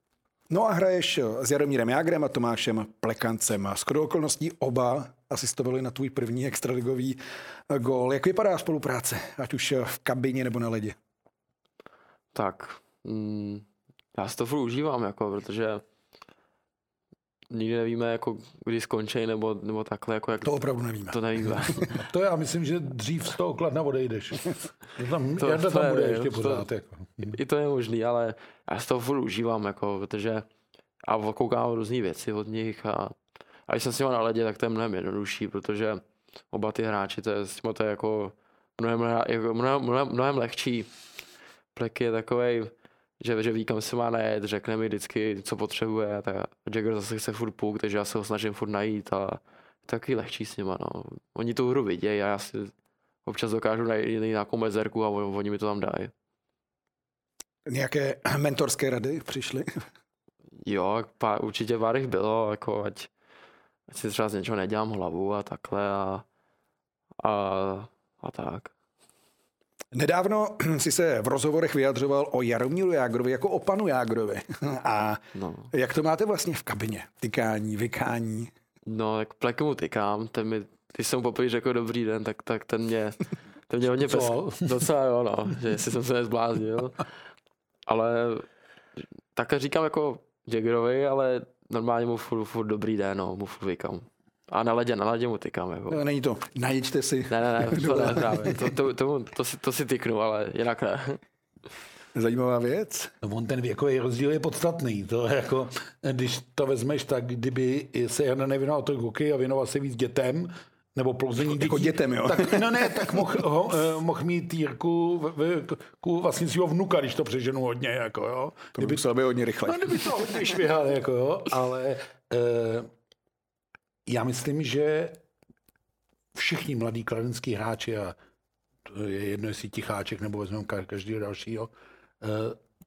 S1: No a hraješ s Jaromírem Jágrem a Tomášem Plekancem. Skoro okolností oba asistovali na tvůj první extraligový gól. Jak vypadá spolupráce, ať už v kabině nebo na ledě?
S2: Tak, mm, já si to furt užívám, jako, protože nikdy nevíme, jako, kdy skončí, nebo, nebo takhle. Jako, jak,
S1: to opravdu nevíme.
S2: To nevíme.
S3: to já myslím, že dřív z toho kladna odejdeš. Tam, to, to tam bude ještě pořád. To, jako.
S2: I to je možný, ale já si to furt užívám, jako, protože a koukám různé věci od nich a, a když jsem s nimi na ledě, tak to je mnohem jednodušší, protože oba ty hráči, to je, to je jako mnohem, jako mnohem, mnohem, mnohem lehčí. Plek je takový že, že ví, kam se má najet, řekne mi vždycky, co potřebuje. Tak Jagger zase chce furt puk, takže já se ho snažím furt najít a taky lehčí s nima. No. Oni tu hru vidějí a já si občas dokážu najít nějakou mezerku a oni mi to tam dají.
S1: Nějaké mentorské rady přišly?
S2: Jo, pár, určitě pár jich bylo, jako ať, ať si třeba z něčeho nedělám hlavu a takhle a, a, a tak.
S1: Nedávno si se v rozhovorech vyjadřoval o Jaromíru Jágrovi jako o panu Jágrovi. A no. jak to máte vlastně v kabině? Tykání, vykání?
S2: No, tak pleky mu tykám, ten mi, když jsem mu poprvé řekl dobrý den, tak, tak ten mě, ten mě hodně pes,
S3: Co?
S2: docela jo, no, že jestli jsem se nezbláznil. Ale také říkám jako Jaggerovi, ale normálně mu furt, furt dobrý den, no, mu furt vykám. A na ledě, na ledě mu tykám, jako.
S1: No, není to. Najeďte si.
S2: Ne, ne, ne, to ne, právě. To, to, to, to, si, to si tyknu, ale jinak ne.
S1: Zajímavá věc.
S3: No, on ten věkový rozdíl je podstatný. To je jako, když to vezmeš, tak kdyby se Jana nevěnoval to hokeji a věnoval se víc dětem, nebo plození
S1: Jako
S3: dětí,
S1: dětem, jo?
S3: Tak, no ne, tak mohl eh, mohl mít Jirku v, ku vlastně svého vnuka, když to přeženu hodně, jako jo.
S1: To by muselo být hodně rychle.
S3: No, kdyby to hodně švihal, jako jo, ale eh, myslím, že všichni mladí kladenský hráči, a to je jedno, jestli Ticháček nebo vezmeme ka- každého dalšího, eh,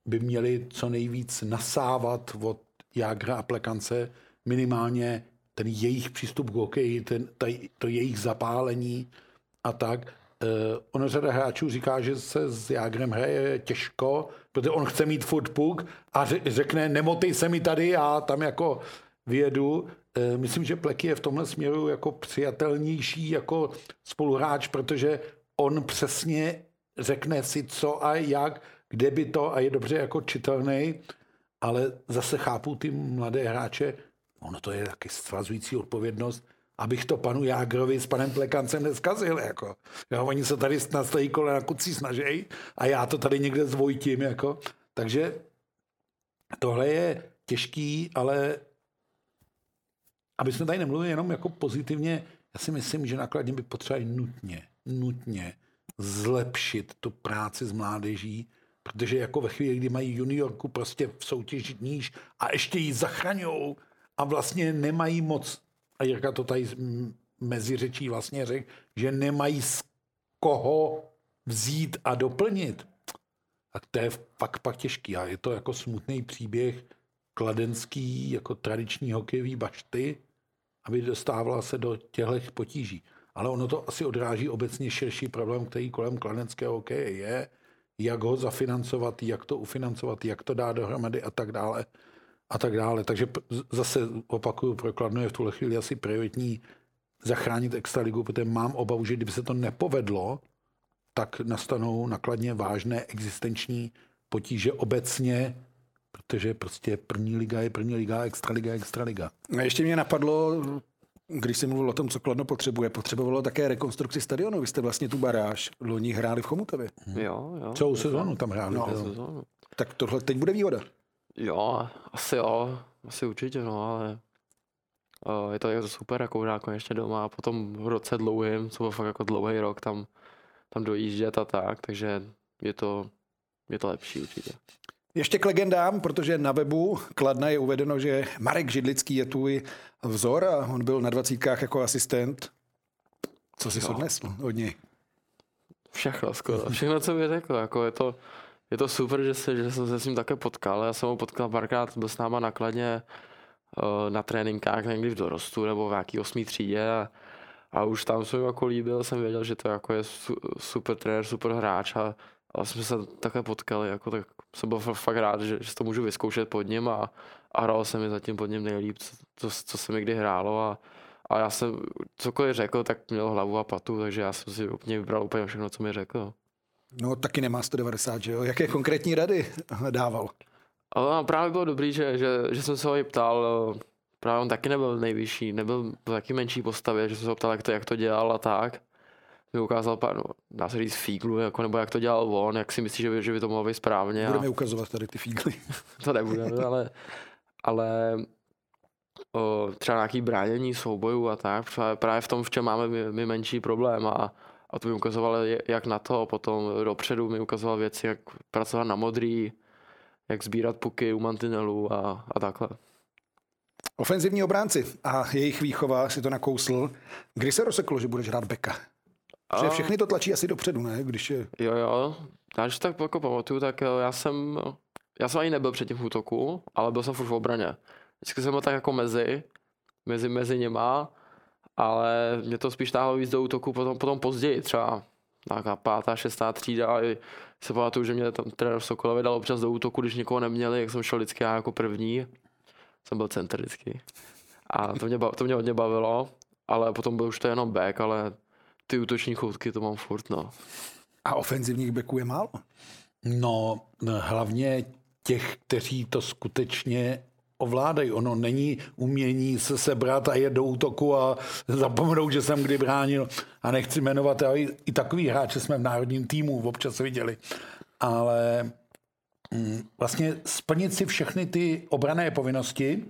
S3: by měli co nejvíc nasávat od Jágra a Plekance minimálně ten jejich přístup k hokeji, ten, taj, to jejich zapálení a tak. Uh, ono řada hráčů říká, že se s Jágrem hraje těžko, protože on chce mít furt puk a ře- řekne, nemotej se mi tady, já tam jako vyjedu. Uh, myslím, že Pleky je v tomhle směru jako přijatelnější jako spoluhráč, protože on přesně řekne si co a jak, kde by to a je dobře jako čitelný, ale zase chápu ty mladé hráče, ono to je taky svazující odpovědnost, abych to panu Jágrovi s panem Plekancem neskazil. Jako. Jo, oni se tady na stojí kole na kucí snaží a já to tady někde zvojtím. Jako. Takže tohle je těžký, ale aby jsme tady nemluvili jenom jako pozitivně, já si myslím, že nakladně by potřebovali nutně, nutně zlepšit tu práci s mládeží, protože jako ve chvíli, kdy mají juniorku prostě v soutěži níž a ještě ji zachraňují a vlastně nemají moc, a Jirka to tady mezi řečí vlastně řekl, že nemají z koho vzít a doplnit, tak to je fakt pak těžký. A je to jako smutný příběh kladenský, jako tradiční hokejový bašty, aby dostávala se do těchto potíží. Ale ono to asi odráží obecně širší problém, který kolem kladenského hokeje je, jak ho zafinancovat, jak to ufinancovat, jak to dát dohromady a tak dále. A tak dále. Takže zase opakuju, pro Kladno je v tuhle chvíli asi prioritní zachránit extraligu, protože mám obavu, že kdyby se to nepovedlo, tak nastanou nakladně vážné existenční potíže obecně, protože prostě první liga je první liga, extraliga je extraliga.
S1: A ještě mě napadlo, když jsem mluvil o tom, co Kladno potřebuje, potřebovalo také rekonstrukci stadionu. Vy jste vlastně tu baráž loni hráli v Chomutově.
S2: Jo, jo.
S3: Celou sezónu tam hráli.
S1: No.
S2: Sezónu.
S1: Tak tohle teď bude výhoda.
S2: Jo, asi jo, asi určitě, no, ale je to, je to super, jako hrát konečně doma a potom v roce dlouhým, co byl fakt jako dlouhý rok, tam, tam dojíždět a tak, takže je to, je to lepší určitě.
S1: Ještě k legendám, protože na webu Kladna je uvedeno, že Marek Židlický je tvůj vzor a on byl na dvacítkách jako asistent. Co jsi odnesl od něj?
S2: Všechno skoro, všechno, co mi řekl, jako je to, je to super, že, se, že jsem se s ním také potkal, já jsem ho potkal párkrát, byl s náma nakladně uh, na tréninkách někdy v dorostu nebo v nějaký osmý třídě. A, a už tam jsem jako líbil, jsem věděl, že to jako je su, super trenér, super hráč a, a jsme se také potkali, jako tak jsem byl fa- fakt rád, že, že to můžu vyzkoušet pod ním a, a hrál se mi zatím pod ním nejlíp, co, co, co se mi kdy hrálo a, a já jsem cokoliv řekl, tak měl hlavu a patu, takže já jsem si úplně vybral úplně všechno, co mi řekl.
S1: No taky nemá 190, že jo? Jaké konkrétní rady dával?
S2: Ale právě bylo dobrý, že, že, že jsem se ho i ptal, eh, právě on taky nebyl nejvyšší, nebyl v taky menší postavě, že jsem se ho ptal, jak to, jak to dělal a tak. Mi ukázal pár, no, dá se říct fíglu, jako, nebo jak to dělal on, jak si myslí, že by, že by to mohlo být správně.
S1: Budeme
S2: A
S1: ukazovat tady ty fígly.
S2: to nebude, no, ale, ale o, třeba nějaký bránění soubojů a tak, právě, v tom, v čem máme my, my menší problém a, a to mi ukazoval jak na to, potom dopředu mi ukazoval věci, jak pracovat na modrý, jak sbírat puky u mantinelů a, a takhle.
S1: Ofenzivní obránci a jejich výchova si to nakousl. Kdy se rozseklo, že budeš hrát beka? Že všechny to tlačí asi dopředu, ne? Když je...
S2: Jo, jo. Já když tak jako pamatuju, tak eh, já jsem, já jsem ani nebyl předtím v útoku, ale byl jsem furt v obraně. Vždycky jsem byl tak jako mezi, mezi, mezi něma, ale mě to spíš táhlo víc do útoku potom, potom později, třeba nějaká pátá, šestá třída, a se pamatuju, že mě tam trenér Sokolovi dal občas do útoku, když nikoho neměli, jak jsem šel vždycky já jako první. Jsem byl center vždycky. A to mě, to mě hodně bavilo, ale potom byl už to jenom back, ale ty útoční choutky to mám furt, no.
S1: A ofenzivních beků je málo.
S3: No, hlavně těch, kteří to skutečně ovládají. Ono není umění se sebrat a jet do útoku a zapomenout, že jsem kdy bránil. A nechci jmenovat, ale i, i takový hráče jsme v národním týmu občas viděli. Ale mm, vlastně splnit si všechny ty obrané povinnosti,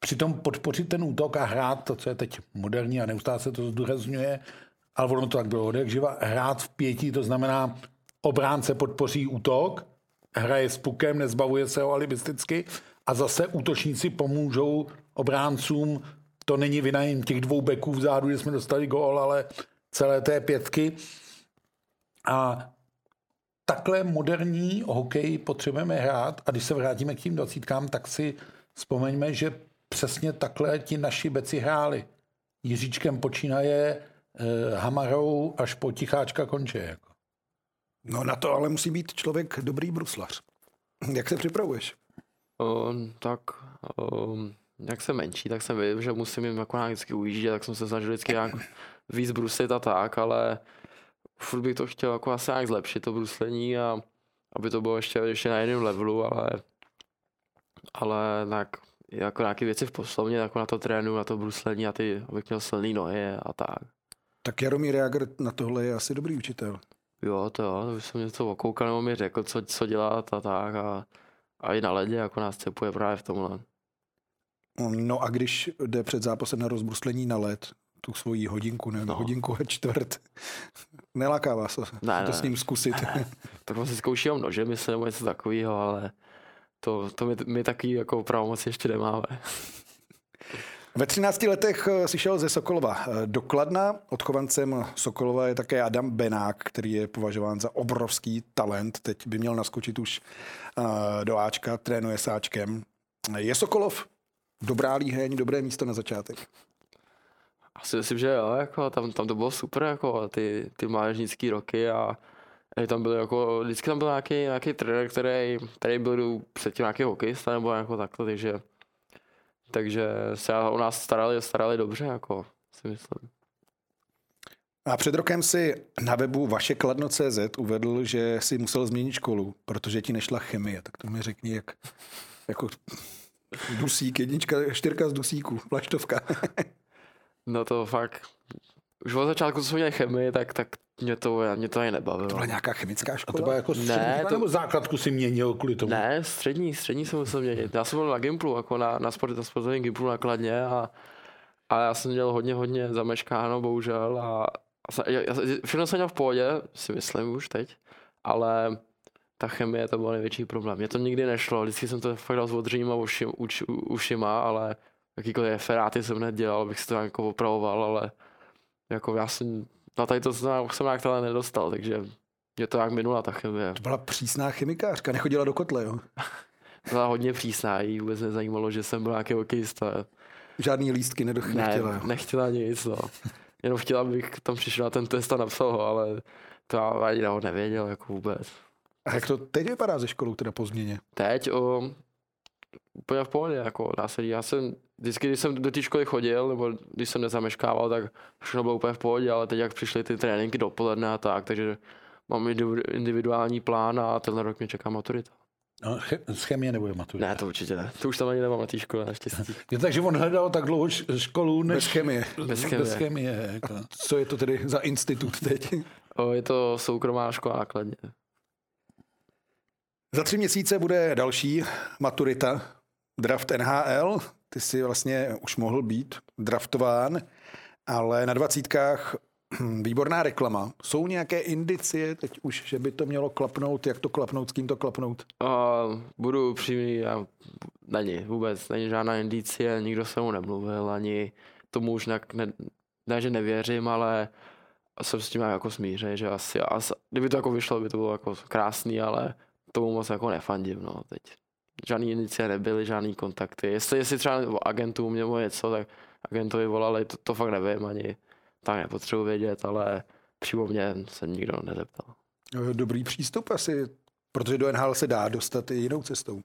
S3: přitom podpořit ten útok a hrát to, co je teď moderní a neustále se to zdůrazňuje, ale ono to tak bylo od jak živa, hrát v pěti, to znamená obránce podpoří útok, hraje s pukem, nezbavuje se ho alibisticky a zase útočníci pomůžou obráncům. To není vina jen těch dvou beků vzadu, že jsme dostali gól, ale celé té pětky. A takhle moderní hokej potřebujeme hrát a když se vrátíme k tím dvacítkám, tak si vzpomeňme, že přesně takhle ti naši beci hráli. Jiříčkem počínaje, Hamarou až po Ticháčka konče. Jako.
S1: No na to ale musí být člověk dobrý bruslař. Jak se připravuješ?
S2: Um, tak um, jak jsem menší, tak jsem věděl, že musím jim jako vždycky ujíždět, tak jsem se snažil vždycky nějak víc bruslit a tak, ale furt bych to chtěl jako asi nějak zlepšit to bruslení a aby to bylo ještě, ještě na jiném levelu, ale ale tak jako nějaké věci v poslovně, jako na to trénu, na to bruslení a ty, abych měl silný nohy a tak.
S1: Tak Jaromír Jager na tohle je asi dobrý učitel.
S2: Jo, to jo, to už jsem něco okoukal, nebo mi řekl, co, co dělat a tak a, a i na ledě jako nás cepuje právě v tomhle.
S1: No a když jde před zápasem na rozbruslení na led, tu svoji hodinku, ne, no. hodinku a čtvrt, neláká vás to,
S2: Ne,
S1: to
S2: ne.
S1: s ním zkusit.
S2: Tak si zkouší o nože, myslím, nebo něco takového, ale to, to my, my taky jako pravomoci ještě nemáme.
S1: Ve 13 letech eh, si šel ze Sokolova eh, do Kladna. Odchovancem Sokolova je také Adam Benák, který je považován za obrovský talent. Teď by měl naskočit už eh, do Ačka, trénuje s Ačkem. Je Sokolov dobrá líheň, dobré místo na začátek?
S2: Asi myslím, že jo, jako tam, tam to bylo super, jako ty, ty mládežnické roky a tam byl jako, vždycky tam byl nějaký, nějaký trenér, který, který byl předtím nějaký hokejista nebo jako takhle, takže, takže se o nás starali, starali dobře, jako si myslím.
S1: A před rokem si na webu vaše kladno.cz uvedl, že si musel změnit školu, protože ti nešla chemie. Tak to mi řekni, jak jako dusík, jednička, čtyřka z dusíků, plaštovka.
S2: No to fakt, už od začátku, co jsme měli chemii, tak, tak mě to, mě to ani nebavilo.
S1: To byla nějaká chemická
S3: A
S1: škola?
S3: to byla jako střední,
S2: Ne, to-
S3: nebo základku si měnil kvůli tomu?
S2: Ne, střední, střední jsem musel měnit. Já jsem byl na Gimplu, jako na, na, sport, na sportovním Gimplu nakladně a, a já jsem měl hodně, hodně zameškáno, bohužel. A, a já, já, všechno jsem měl v pohodě, si myslím už teď, ale ta chemie to byl největší problém. Mně to nikdy nešlo, vždycky jsem to fakt dal s odřením a uši, uč, u, ušima, ale jakýkoliv referáty jsem hned dělal, abych si to jako opravoval, ale jako já jsem na tady to jsem, nějak tohle nedostal, takže mě to nějak minula ta chemie.
S1: To byla přísná chemikářka, nechodila do kotle, jo?
S2: Byla hodně přísná, jí vůbec nezajímalo, že jsem byl nějaký hokejista.
S1: Žádný lístky nedochl,
S2: Ne,
S1: nechtěla.
S2: nechtěla nic, no. Jenom chtěla, abych tam přišel na ten test a napsal ho, ale to já ani ho nevěděl, jako vůbec.
S1: A jak to teď vypadá ze školou, teda po změně?
S2: Teď o, úplně v pohodě, jako dá se. Já jsem, vždycky, když jsem do té školy chodil, nebo když jsem nezameškával, tak všechno bylo úplně v pohodě, ale teď jak přišly ty tréninky dopoledne a tak, takže mám individu- individuální plán a tenhle rok mě čeká maturita.
S3: No, z chemie nebude maturita.
S2: Ne, to určitě ne. To už tam ani nemám na té škole, naštěstí.
S3: Je takže on hledal tak dlouho školu, než
S1: Bez chemie.
S2: Bez
S3: Bez
S2: chemie.
S3: chemie jako.
S1: Co je to tedy za institut teď?
S2: O, je to soukromá škola nákladně.
S1: Za tři měsíce bude další maturita, draft NHL. Ty jsi vlastně už mohl být draftován, ale na dvacítkách hm, výborná reklama. Jsou nějaké indicie teď už, že by to mělo klapnout, jak to klapnout, s kým to klapnout?
S2: A budu upřímný, já, není vůbec, není žádná indicie, nikdo se mu nemluvil, ani tomu už ne, ne, ne že nevěřím, ale jsem s tím nějak jako smířený, že asi, asi, kdyby to jako vyšlo, by to bylo jako krásný, ale tomu moc jako nefandím, no, teď. Žádný indicie nebyly, žádný kontakty. Jestli, jestli třeba agentům nebo něco, tak agentovi volali, to, to fakt nevím, ani tak nepotřebuji vědět, ale přímo mě se nikdo nezeptal.
S1: Dobrý přístup asi Protože do NHL se dá dostat i jinou cestou.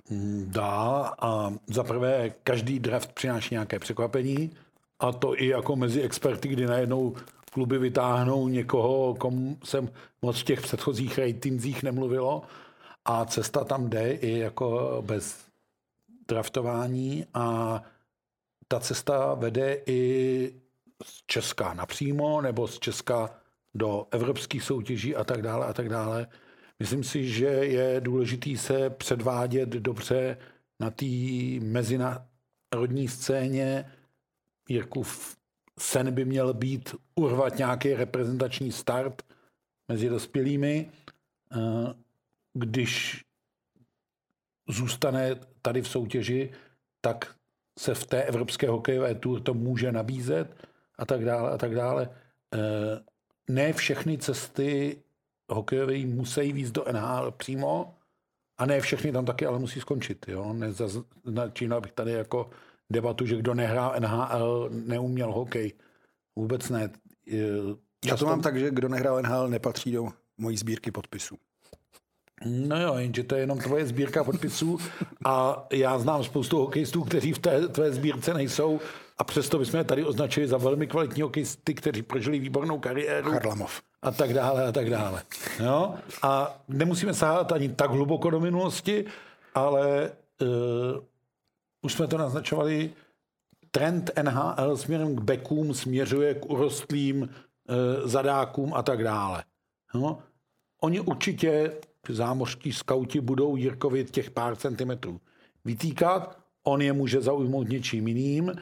S3: Dá a za prvé každý draft přináší nějaké překvapení a to i jako mezi experty, kdy najednou kluby vytáhnou někoho, komu se moc v těch předchozích ratingzích nemluvilo a cesta tam jde i jako bez draftování a ta cesta vede i z Česka napřímo nebo z Česka do evropských soutěží a tak dále a tak dále. Myslím si, že je důležitý se předvádět dobře na té mezinárodní scéně. Jirkův sen by měl být urvat nějaký reprezentační start mezi dospělými. Když zůstane tady v soutěži, tak se v té evropské hokejové tour to může nabízet a tak dále a tak dále. Eh, Ne všechny cesty hokejové musí víc do NHL přímo a ne všechny tam taky ale musí skončit. Jo? Nezačínal bych tady jako debatu, že kdo nehrál NHL, neuměl hokej. Vůbec ne. Eh,
S1: Já to mám tak, že kdo nehrál NHL, nepatří do mojí sbírky podpisů.
S3: No jo, jenže to je jenom tvoje sbírka podpisů a já znám spoustu hokejistů, kteří v té tvé sbírce nejsou a přesto bychom je tady označili za velmi kvalitní hokejisty, kteří prožili výbornou kariéru
S1: Harlamov.
S3: a tak dále a tak dále. Jo? A nemusíme sahat ani tak hluboko do minulosti, ale uh, už jsme to naznačovali, trend NHL směrem k bekům směřuje k urostlým uh, zadákům a tak dále. Jo? Oni určitě, zámořští skauti, budou Jirkovi těch pár centimetrů vytýkat, on je může zaujmout něčím jiným,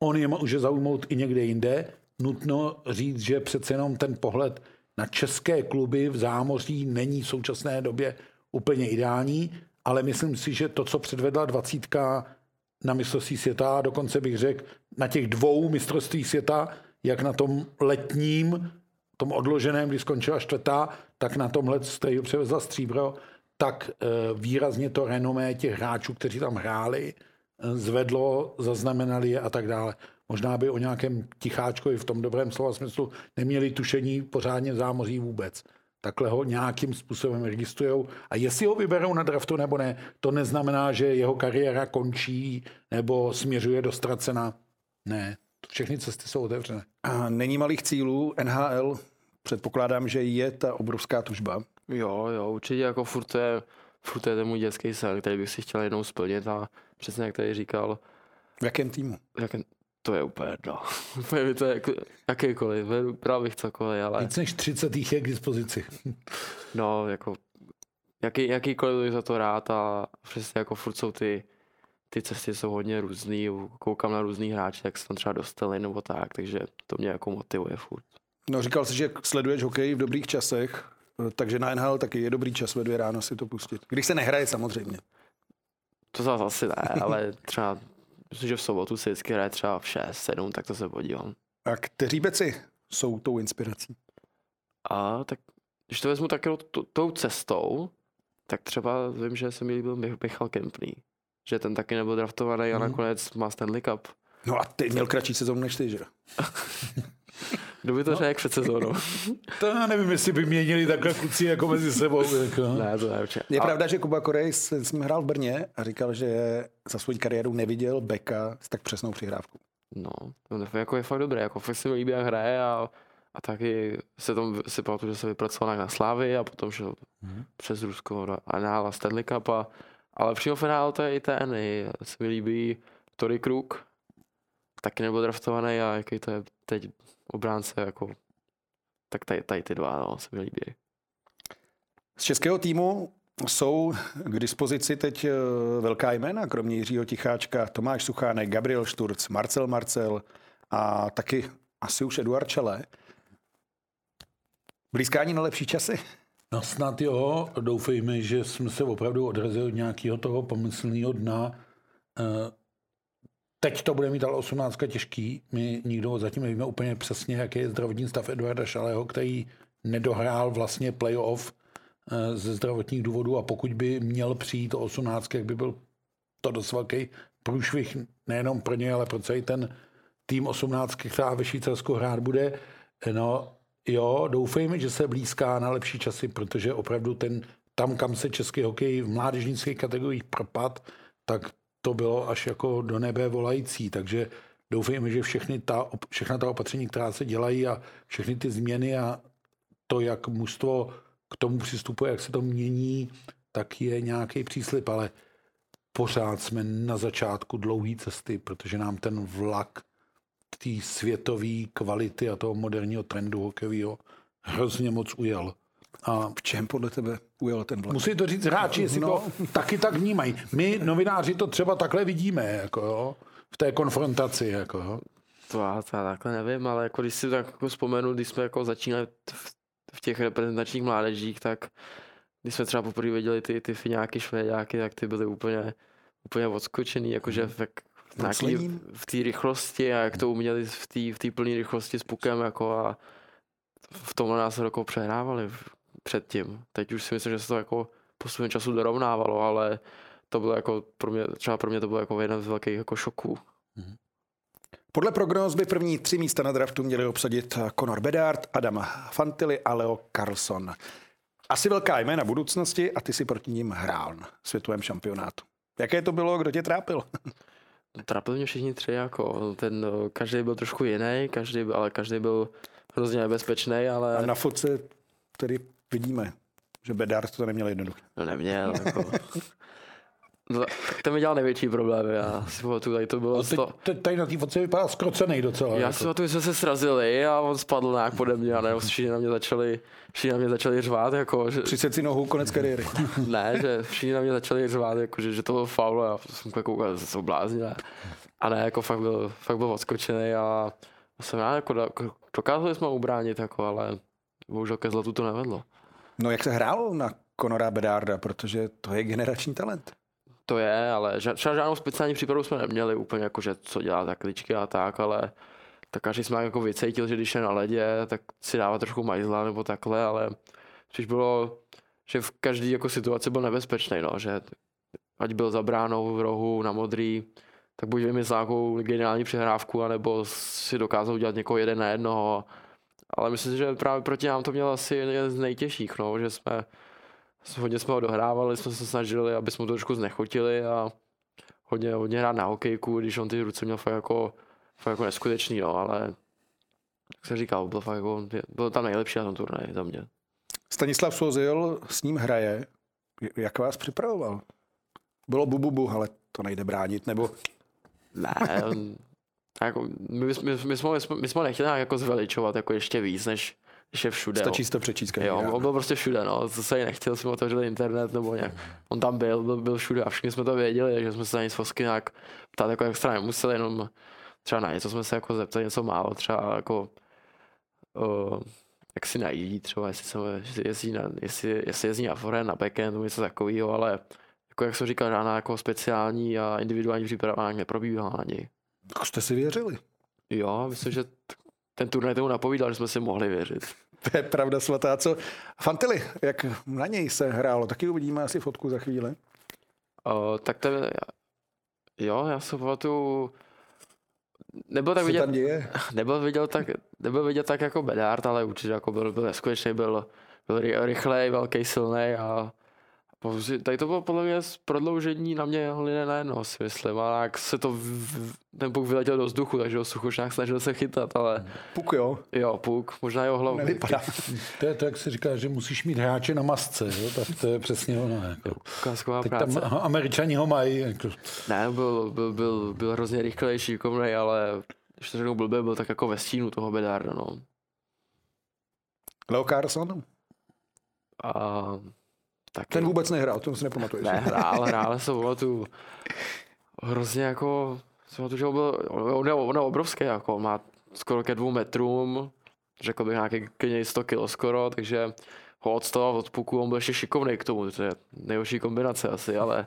S3: on je může zaujmout i někde jinde. Nutno říct, že přece jenom ten pohled na české kluby v zámoří není v současné době úplně ideální, ale myslím si, že to, co předvedla dvacítka na mistrovství světa, dokonce bych řekl na těch dvou mistrovství světa, jak na tom letním, tom odloženém, kdy skončila čtvrtá, tak na tomhle který převezla stříbro, tak eh, výrazně to renomé těch hráčů, kteří tam hráli, eh, zvedlo, zaznamenali je a tak dále. Možná by o nějakém ticháčkovi v tom dobrém slova smyslu neměli tušení pořádně v zámoří vůbec. Takhle ho nějakým způsobem registrují. A jestli ho vyberou na draftu nebo ne, to neznamená, že jeho kariéra končí nebo směřuje do ztracena. Ne, všechny cesty jsou otevřené.
S1: A není malých cílů NHL. Předpokládám, že je ta obrovská tužba.
S2: Jo, jo, určitě jako furt to je, furt to je ten můj dětský sen, který bych si chtěl jednou splnit a přesně jak tady říkal,
S1: V jakém týmu?
S2: jak, to je úplně jedno. Úplně mi to je jako, jakýkoliv, právě bych cokoliv, ale
S3: Víc než 30 jich je k dispozici.
S2: no, jako jaký, jakýkoliv bych za to rád a přesně jako furt jsou ty, ty cesty jsou hodně různý, koukám na různý hráče, jak se tam třeba dostali nebo tak, takže to mě jako motivuje furt.
S1: No, říkal jsi, že sleduješ hokej v dobrých časech, takže na NHL taky je dobrý čas ve dvě ráno si to pustit. Když se nehraje samozřejmě.
S2: To zase asi ne, ale třeba myslím, že v sobotu se vždycky hraje třeba v 6, 7, tak to se podívám.
S1: A kteří beci jsou tou inspirací?
S2: A tak když to vezmu tak tou cestou, tak třeba vím, že se mi líbil Mich- Michal Kempný. Že ten taky nebyl draftovaný a
S3: Mhm.
S2: nakonec má Stanley Cup.
S1: No a ty měl kratší sezónu než ty, že?
S2: Kdo by to no. řekl před sezónou?
S3: To já nevím, jestli by měnili takhle kluci jako mezi sebou. Jako.
S2: ne, to ne.
S1: Je
S2: A-
S1: pravda, že Kuba Korej jsem hrál v Brně a říkal, že za svou kariéru neviděl Beka s tak přesnou přihrávkou.
S2: No, to jako je fakt dobré, jako fakt se mi líbí, jak hraje a, a taky se tam si pamatuju, že se vypracoval na Slávy a potom šel
S3: Mhm.
S2: přes Rusko a nahrál Stanley Cup a, ale přímo finál to je i ten, i se mi líbí Tory Kruk, taky nebyl draftovaný a jaký to je teď obránce, jako tak tady, tady ty dva, no, se mi líbí.
S1: Z českého týmu jsou k dispozici teď eh, velká jména, kromě Jiřího Ticháčka, Tomáš Suchánek, Gabriel Šturc, Marcel Marcel a taky asi už Eduard Čelé. Blízkání na lepší časy?
S3: No snad jo, doufejme, že jsme se opravdu odrazili od nějakého toho pomyslného dna. Eh, Teď to bude mít ale 18 těžký. My nikdo zatím nevíme úplně přesně, jaký je zdravotní stav Eduarda Šalého, který nedohrál vlastně playoff eh, ze zdravotních důvodů a pokud by měl přijít o 18, jak by byl to dost velký průšvih nejenom pro něj, ale pro celý ten tým 18, která ve Švýcarsku hrát bude. No jo, doufejme, že se blízká na lepší časy, protože opravdu ten tam, kam se český hokej v mládežnických kategoriích propad, tak to bylo až jako do nebe volající, takže doufejme, že všechny ta, všechna ta opatření, která se dělají a všechny ty změny a to, jak mužstvo k tomu přistupuje, jak se to mění, tak je nějaký příslip, ale pořád jsme na začátku dlouhé cesty, protože nám ten vlak té světové kvality a toho moderního trendu hokejového hrozně moc ujel.
S1: A v čem podle tebe ujel ten vlak?
S3: Musí to říct hráči, jestli no. to taky tak vnímají. My, novináři, to třeba takhle vidíme, jako jo, v té konfrontaci. Jako jo.
S2: To já, to já takhle nevím, ale jako když si tak jako vzpomenu, když jsme jako začínali v, v těch reprezentačních mládežích, tak když jsme třeba poprvé viděli ty, ty fiňáky, švédáky, tak ty byly úplně, úplně odskočený, jakože mhm. v, nějaký, v té rychlosti a jak to uměli v té v plné rychlosti s pukem jako a v tomhle nás jako přehrávali předtím. Teď už si myslím, že se to jako postupem času dorovnávalo, ale to bylo jako pro mě, třeba pro mě to bylo jako jeden z velkých jako šoků. Mhm.
S1: Podle prognóz by první tři místa na draftu měli obsadit Conor Bedard, Adam Fantilli a Leo Carlson. Asi velká jména budoucnosti a ty si proti ním hrál na světovém šampionátu. Jaké to bylo, kdo tě trápil?
S2: Trápil mě všichni tři, jako ten, každý byl trošku jiný, každý, ale každý byl hrozně nebezpečný, ale...
S1: A na fotce tedy vidíme, že Bedard to neměl jednoduché.
S2: No neměl, jako... No, ten mi dělal největší problém, já si pamatuju, tady to bylo...
S3: Teď, teď, tady na té fotce vypadá skrocený docela.
S2: Já jako. si pamatuju, že jsme se srazili a on spadl nějak pode mě a ne, všichni na mě začali, všichni na mě začali řvát, jako, že...
S1: Přised si nohou, konec kariéry.
S2: ne, že všichni na mě začali řvát, jako, že, že to bylo faul a jsem koukal, že jsou blázni. A ne, jako fakt byl, fakt byl odskočený a jsem rád, jako, dokázali jsme ubránit, jako, ale bohužel ke zlatu to nevedlo.
S1: No jak se hrálo na Conora Bedarda, protože to je generační talent.
S2: To je, ale třeba žádnou speciální přípravu jsme neměli úplně jako, že co dělá za kličky a tak, ale tak každý jsme jako vycítil, že když je na ledě, tak si dává trošku majzla nebo takhle, ale spíš bylo, že v každé jako situaci byl nebezpečný, no, že ať byl za bránou v rohu na modrý, tak buď vymyslel nějakou geniální přehrávku, anebo si dokázal udělat někoho jeden na jednoho. Ale myslím si, že právě proti nám to mělo asi jeden z nejtěžších, no, že jsme hodně jsme ho dohrávali, jsme se snažili, aby jsme to trošku znechotili a hodně, hodně hrát na hokejku, když on ty ruce měl fakt jako, fakt jako neskutečný, no, ale jak jsem říkal, byl, fakt jako, byl tam nejlepší na tom turnaji za mě.
S1: Stanislav Sozil s ním hraje. Jak vás připravoval? Bylo bububu, ale to nejde bránit, nebo
S2: ne, jako, my, my, my, jsme, my jsme nechtěli jako zveličovat jako ještě víc, než, je všude.
S1: Stačí si to přečíst.
S2: Jo, on byl prostě všude, no. To se nechtěl, jsme otevřeli internet nebo nějak. On tam byl, byl, byl všude a všichni jsme to věděli, takže jsme se na nic fosky nějak ptát jako extra nemuseli, jenom třeba na něco jsme se jako zeptali, něco málo, třeba jako uh, jak si najít, třeba jestli, se, jestli, jezdí na, jestli, jestli jezdí na forehand, na backhand, nebo něco takového, ale jako jak jsem říkal, žádná jako speciální a individuální příprava neprobíhala ani.
S1: Tak jste si věřili?
S2: Jo, myslím, že ten turnaj tomu napovídal, že jsme si mohli věřit.
S1: To je pravda svatá. Co Fantily, jak na něj se hrálo? Taky uvidíme asi fotku za chvíli.
S2: O, tak to jo, já se pamatuju, nebyl tak vidět, nebyl vidět tak, nebyl vidět tak jako Bedard, ale určitě jako byl, byl neskutečný, byl, byl rychlej, velký, silný a Tady to bylo podle mě prodloužení na mě hliné na jedno, si myslím. A jak se to, v, ten puk vyletěl do vzduchu, takže ho nějak snažil se chytat, ale...
S1: Puk jo?
S2: Jo, puk, možná jeho hlavu.
S1: Nevypadá.
S3: to je to, jak se říká, že musíš mít hráče na masce, jo? tak to je přesně ono. Jako.
S2: Ukázková práce.
S3: Tam američani ho mají. Jako.
S2: Ne, byl, byl, byl, byl hrozně rychlejší, šikovnej, ale když to řeknu blbě, byl tak jako ve stínu toho Bedarda, no.
S1: Leo Carson?
S2: A
S1: tak Ten vůbec nehrál, to si nepamatuješ.
S2: Ne, hrál, hrál se tu hrozně jako, tu, že on byl, on je, on je obrovský, jako má skoro ke dvou metrům, řekl bych nějaký k 100 kg skoro, takže ho odstavoval od puku, on byl ještě šikovný k tomu, to je nejhorší kombinace asi, ale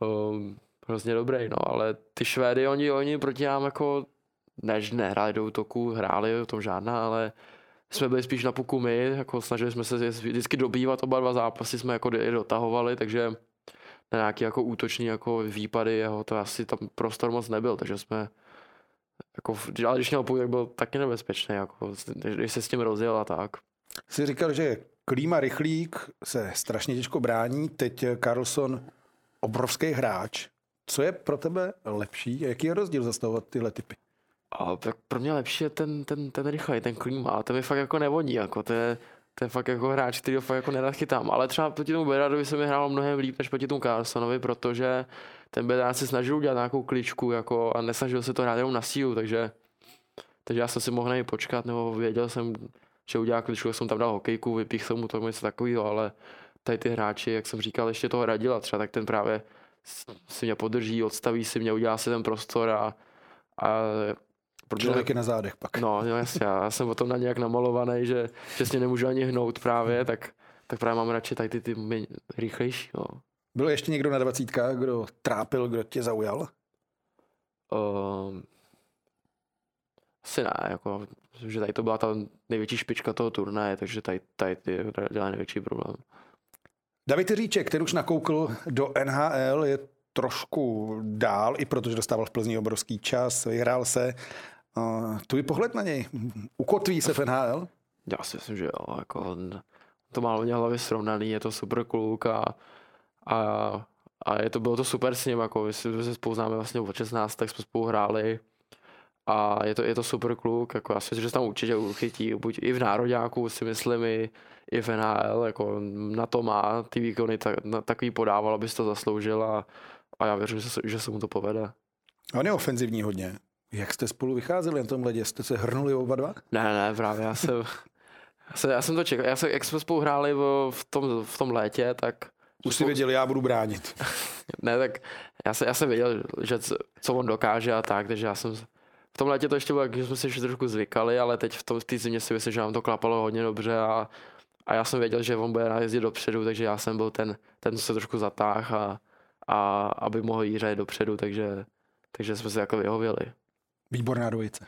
S2: um, hrozně dobrý, no, ale ty Švédy, oni, oni proti nám jako, než nehráli do útoku, hráli, o tom žádná, ale jsme byli spíš na puku my, jako snažili jsme se vždycky dobývat oba dva zápasy, jsme jako dotahovali, takže na nějaký jako útoční jako výpady jeho to asi tam prostor moc nebyl, takže jsme jako, ale když měl puk, tak byl taky nebezpečný, jako, když se s tím rozjel a tak.
S1: Jsi říkal, že Klíma Rychlík se strašně těžko brání, teď Carlson obrovský hráč. Co je pro tebe lepší? Jaký je rozdíl zastavovat tyhle typy?
S2: A tak pro mě lepší je ten, ten, ten rychlej, ten klíma. To mi fakt jako nevodí, jako to je, to je fakt jako hráč, který ho fakt jako nerad chytám. Ale třeba proti tomu Beradovi se mi hrálo mnohem líp než proti tomu Carlsonovi, protože ten Berard se snažil udělat nějakou kličku jako, a nesnažil se to hrát jenom na sílu, takže, takže já jsem si mohl na počkat, nebo věděl jsem, že udělá kličku, jsem tam dal hokejku, vypích jsem mu to něco takového, ale tady ty hráči, jak jsem říkal, ještě toho radila třeba, tak ten právě si mě podrží, odstaví si mě, udělá si ten prostor a, a
S1: Protože, Člověk je na zádech pak.
S2: No, no jasně, já jsem o tom na nějak namalovaný, že přesně nemůžu ani hnout právě, tak, tak právě mám radši tady ty, ty rychlejší. No.
S1: Byl ještě někdo na dvacítkách, kdo trápil, kdo tě zaujal?
S2: Um, asi ne, jako, že tady to byla ta největší špička toho turnaje, takže tady, tady ty dělá největší problém.
S1: David Říček, který už nakoukl do NHL, je trošku dál, i protože dostával v Plzni obrovský čas, vyhrál se. Uh, tvůj pohled na něj, ukotví se v NHL?
S2: Já si myslím, že jo, jako to má hodně hlavě srovnaný, je to super kluk a, a, a je to, bylo to super s ním, jako my se spolu známe vlastně od 16, tak jsme spolu hráli a je to, je to super kluk, jako já si myslím, že se tam určitě uchytí, buď i v nároďáku si myslím, i, i v NHL, jako na to má ty výkony tak, na, takový podával, abys to zasloužil a, a já věřím, že se, že se mu to povede.
S1: On je ofenzivní hodně. Jak jste spolu vycházeli na tom ledě? Jste se hrnuli oba dva?
S2: Ne, ne, právě. Já jsem, já jsem, já jsem to čekal. Já jsem, jak jsme spolu hráli v, tom, v tom létě, tak...
S1: Už si věděl, já budu bránit.
S2: ne, tak já jsem, já jsem věděl, že co, on dokáže a tak, takže já jsem... V tom létě to ještě bylo, že jsme si ještě trošku zvykali, ale teď v, tom, v té zimě si myslím, že nám to klapalo hodně dobře a, a já jsem věděl, že on bude najezdit dopředu, takže já jsem byl ten, ten co se trošku zatáhl a, a aby mohl jít dopředu, takže, takže jsme se jako vyhověli.
S1: Výborná dvojice.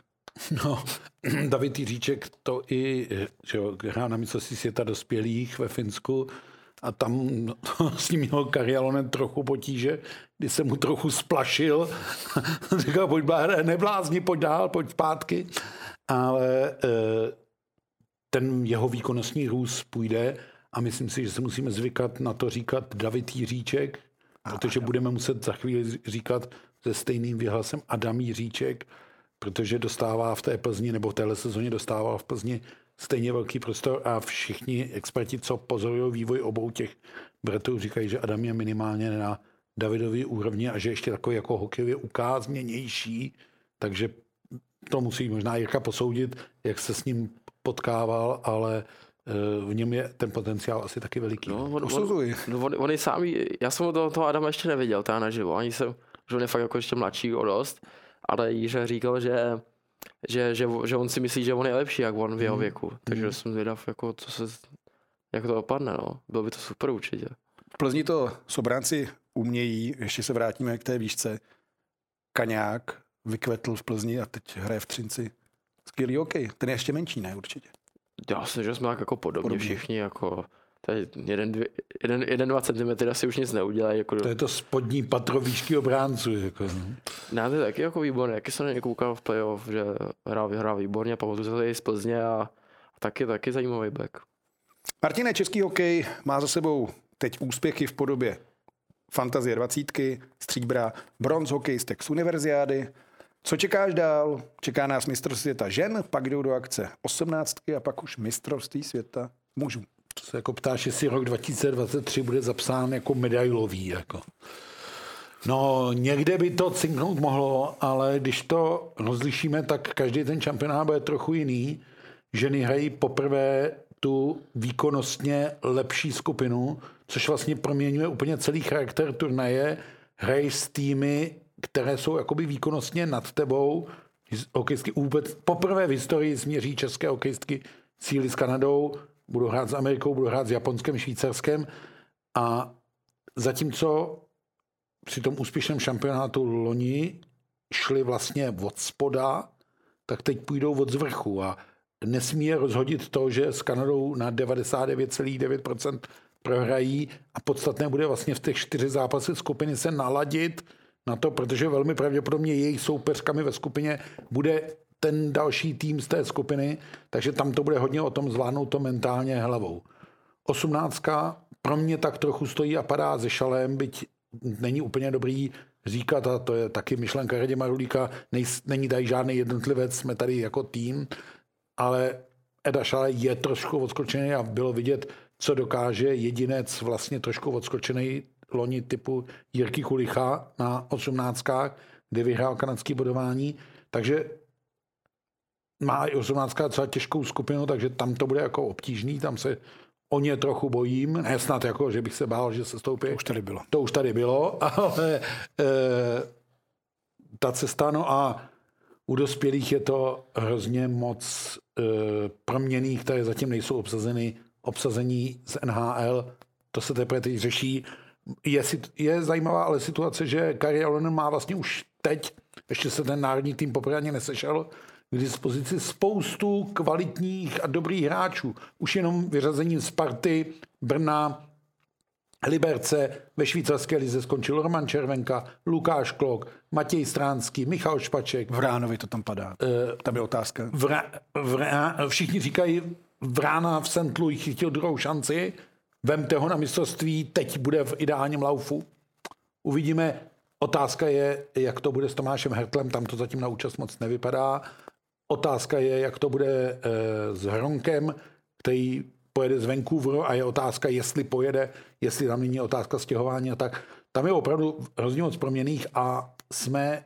S3: No, David Jiříček to i, že jo, hrál na mistrovství světa dospělých ve Finsku a tam to s ním měl Karialonen trochu potíže, kdy se mu trochu splašil. Říkal, pojď neblázni, pojď dál, pojď zpátky. Ale eh, ten jeho výkonnostní růst půjde a myslím si, že se musíme zvykat na to říkat David Jiříček, protože budeme muset za chvíli říkat se stejným vyhlasem Adam Jiříček, protože dostává v té Plzni, nebo v téhle sezóně dostával v Plzni stejně velký prostor a všichni experti, co pozorují vývoj obou těch bratů, říkají, že Adam je minimálně na Davidový úrovni a že ještě takový jako hokejově ukázněnější, takže to musí možná Jirka posoudit, jak se s ním potkával, ale eh, v něm je ten potenciál asi taky veliký.
S2: No, on, on, no, on, on je sám, já jsem toho, toho Adama ještě neviděl, teda naživo, ani jsem, že on je fakt jako ještě mladší o dost, ale Jiře říkal, že, že, že, že, on si myslí, že on je lepší, jak on v jeho hmm. věku. Takže mm. jsem zvědav, jako, co se, jak to dopadne. No. Bylo by to super určitě.
S1: V Plzni to sobránci umějí, ještě se vrátíme k té výšce. Kaňák vykvetl v Plzni a teď hraje v Třinci. Skvělý OK. Ten je ještě menší, ne určitě.
S2: Já si, že jsme tak jako podobně, podobně. všichni, jako Tady jeden, dvě, jeden, jeden, dva centimetry asi už nic neudělají. Jako...
S3: To je to spodní patro výšky obránců. Jako, no.
S2: Ne, to je taky jako výborné. Jaký jsem koukal v playoff, že hrál, hrál výborně, pamatuju se tady z Plzně a, a taky, taky zajímavý back.
S1: Martine, český hokej má za sebou teď úspěchy v podobě Fantazie 20, stříbra, bronz hokejistek z univerziády. Co čekáš dál? Čeká nás mistrovství světa žen, pak jdou do akce 18 a pak už mistrovství světa mužů.
S3: To se jako ptáš, jestli rok 2023 bude zapsán jako medailový. Jako. No, někde by to cinknout mohlo, ale když to rozlišíme, tak každý ten šampionát bude trochu jiný. Ženy hrají poprvé tu výkonnostně lepší skupinu, což vlastně proměňuje úplně celý charakter turnaje. Hrají s týmy, které jsou jakoby výkonnostně nad tebou. Hokejsky vůbec poprvé v historii změří české hokejistky síly s Kanadou, budu hrát s Amerikou, budu hrát s Japonskem, Švýcarskem. A zatímco při tom úspěšném šampionátu loni šli vlastně od spoda, tak teď půjdou od zvrchu a nesmí je rozhodit to, že s Kanadou na 99,9% prohrají a podstatné bude vlastně v těch čtyři zápasy skupiny se naladit na to, protože velmi pravděpodobně jejich soupeřkami ve skupině bude ten další tým z té skupiny, takže tam to bude hodně o tom zvládnout to mentálně hlavou. Osmnáctka pro mě tak trochu stojí a padá ze šalem, byť není úplně dobrý říkat, a to je taky myšlenka Radě Rulíka, není tady žádný jednotlivec, jsme tady jako tým, ale Eda Šale je trošku odskočený a bylo vidět, co dokáže jedinec vlastně trošku odskočený loni typu Jirky Kulicha na osmnáctkách, kde vyhrál kanadský bodování, takže má i osmnáctka docela těžkou skupinu, takže tam to bude jako obtížný, tam se o ně trochu bojím, ne snad jako, že bych se bál, že se stoupí.
S1: To už tady bylo.
S3: To už tady bylo, ale e, ta cesta, no a u dospělých je to hrozně moc e, proměných, které zatím nejsou obsazeny, obsazení z NHL, to se teprve teď řeší. Je, je zajímavá ale situace, že Kari Alonen má vlastně už teď, ještě se ten národní tým poprvé ani nesešel, k dispozici spoustu kvalitních a dobrých hráčů. Už jenom vyřazením Sparty, Brna, Liberce, ve švýcarské lize skončil Roman Červenka, Lukáš Klok, Matěj Stránský, Michal Špaček.
S1: Vránovi to tam padá. Uh, tam je otázka.
S3: Vrá, vrá, všichni říkají, Vrána v St. Louis chytil druhou šanci, vemte ho na mistrovství, teď bude v ideálním laufu. Uvidíme. Otázka je, jak to bude s Tomášem Hertlem, tam to zatím na účast moc nevypadá. Otázka je, jak to bude e, s Hronkem, který pojede z Vancouveru a je otázka, jestli pojede, jestli tam není otázka stěhování a tak. Tam je opravdu hrozně moc proměných a jsme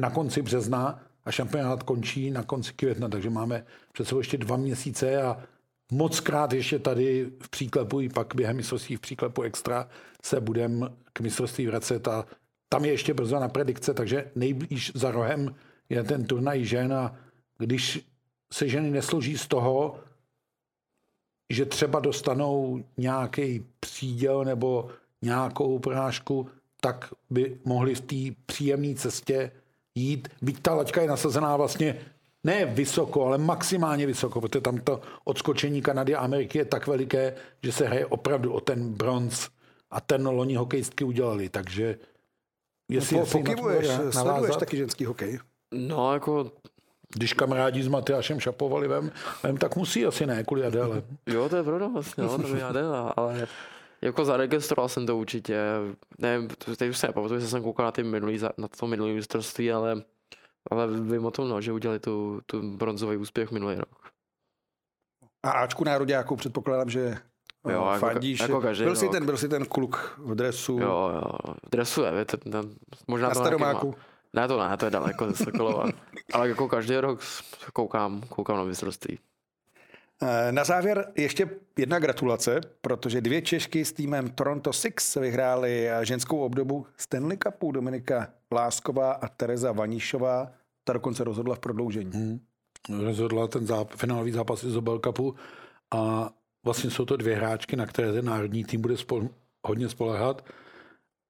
S3: na konci března a šampionát končí na konci května, takže máme před sebou ještě dva měsíce a moc krát ještě tady v příklepu i pak během mistrovství v příklepu extra se budem k mistrovství vracet a tam je ještě brzo na predikce, takže nejblíž za rohem je ten turnaj žen a když se ženy nesloží z toho, že třeba dostanou nějaký příděl nebo nějakou prášku, tak by mohli v té příjemné cestě jít. Byť ta laťka je nasazená vlastně ne vysoko, ale maximálně vysoko, protože tam to odskočení Kanady a Ameriky je tak veliké, že se hraje opravdu o ten bronz a ten loni hokejistky udělali, takže
S1: jestli, no, jestli pokybuješ, sleduješ taky ženský hokej?
S2: No, jako...
S3: Když kamarádi s Matyášem šapovali vem, vem, tak musí asi ne, kvůli Adele.
S2: jo, to je pravda vlastně, no, to by Adela, ale jako zaregistroval jsem to určitě. Ne, teď už se nepamatuju, že jsem koukal na, ty minulý, na to minulý mistrovství, ale, ale vím o tom, no, že udělali tu, tu bronzový úspěch minulý rok.
S1: A Ačku nároďáku předpokládám, že
S2: jo, jako, fandíš. Jako každý
S1: byl, jsi ten, byl jsi ten kluk v dresu.
S2: Jo, jo, v dresu je, to, to, možná
S1: na to staromáku.
S2: Ne, to ne, to je daleko ze Sokolova. Ale jako každý rok koukám, koukám na mistrovství.
S1: Eh, na závěr ještě jedna gratulace, protože dvě Češky s týmem Toronto Six vyhrály ženskou obdobu Stanley Cupu. Dominika Lásková a Tereza Vanišová. Ta dokonce rozhodla v prodloužení. Hmm.
S3: Rozhodla ten záp- finálový zápas z Obel Cupu a vlastně jsou to dvě hráčky, na které ten národní tým bude spol- hodně spolehat.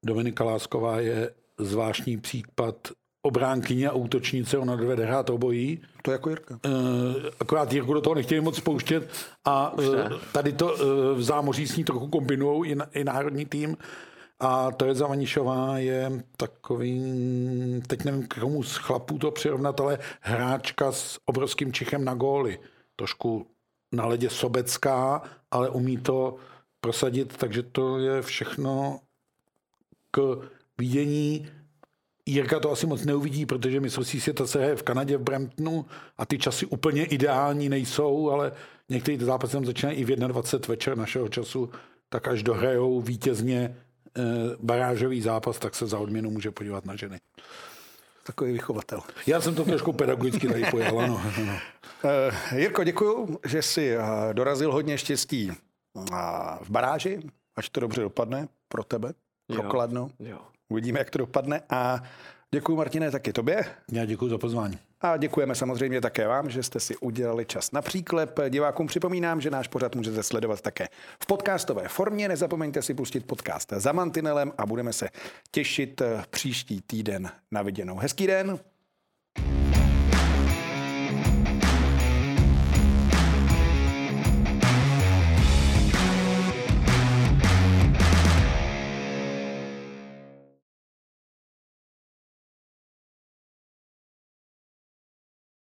S3: Dominika Lásková je zvláštní případ obránkyně a útočnice, ona dovede hrát obojí.
S1: To je jako Jirka.
S3: E, akorát Jirku do toho nechtěli moc spouštět a e, tady to e, v zámoří s ní trochu kombinují i, i národní tým. A to je Zavanišová je takový, teď nevím, k komu z chlapů to přirovnat, ale hráčka s obrovským čichem na góly. Trošku na ledě sobecká, ale umí to prosadit, takže to je všechno k vidění. Jirka to asi moc neuvidí, protože mistrovství světa se hraje v Kanadě, v Bramptonu a ty časy úplně ideální nejsou, ale některý zápasy tam začínají i v 21 večer našeho času, tak až dohrajou vítězně e, barážový zápas, tak se za odměnu může podívat na ženy.
S1: Takový vychovatel.
S3: Já jsem to trošku pedagogicky tady pojal, ano. ano.
S1: Uh, Jirko, děkuju, že jsi uh, dorazil hodně štěstí v baráži, až to dobře dopadne pro tebe, pro jo. Kladno. Jo. Uvidíme, jak to dopadne a děkuji Martine taky tobě.
S3: Já děkuji za pozvání.
S1: A děkujeme samozřejmě také vám, že jste si udělali čas na příklep. Divákům připomínám, že náš pořad můžete sledovat také v podcastové formě. Nezapomeňte si pustit podcast za Mantinelem a budeme se těšit příští týden na viděnou. Hezký den.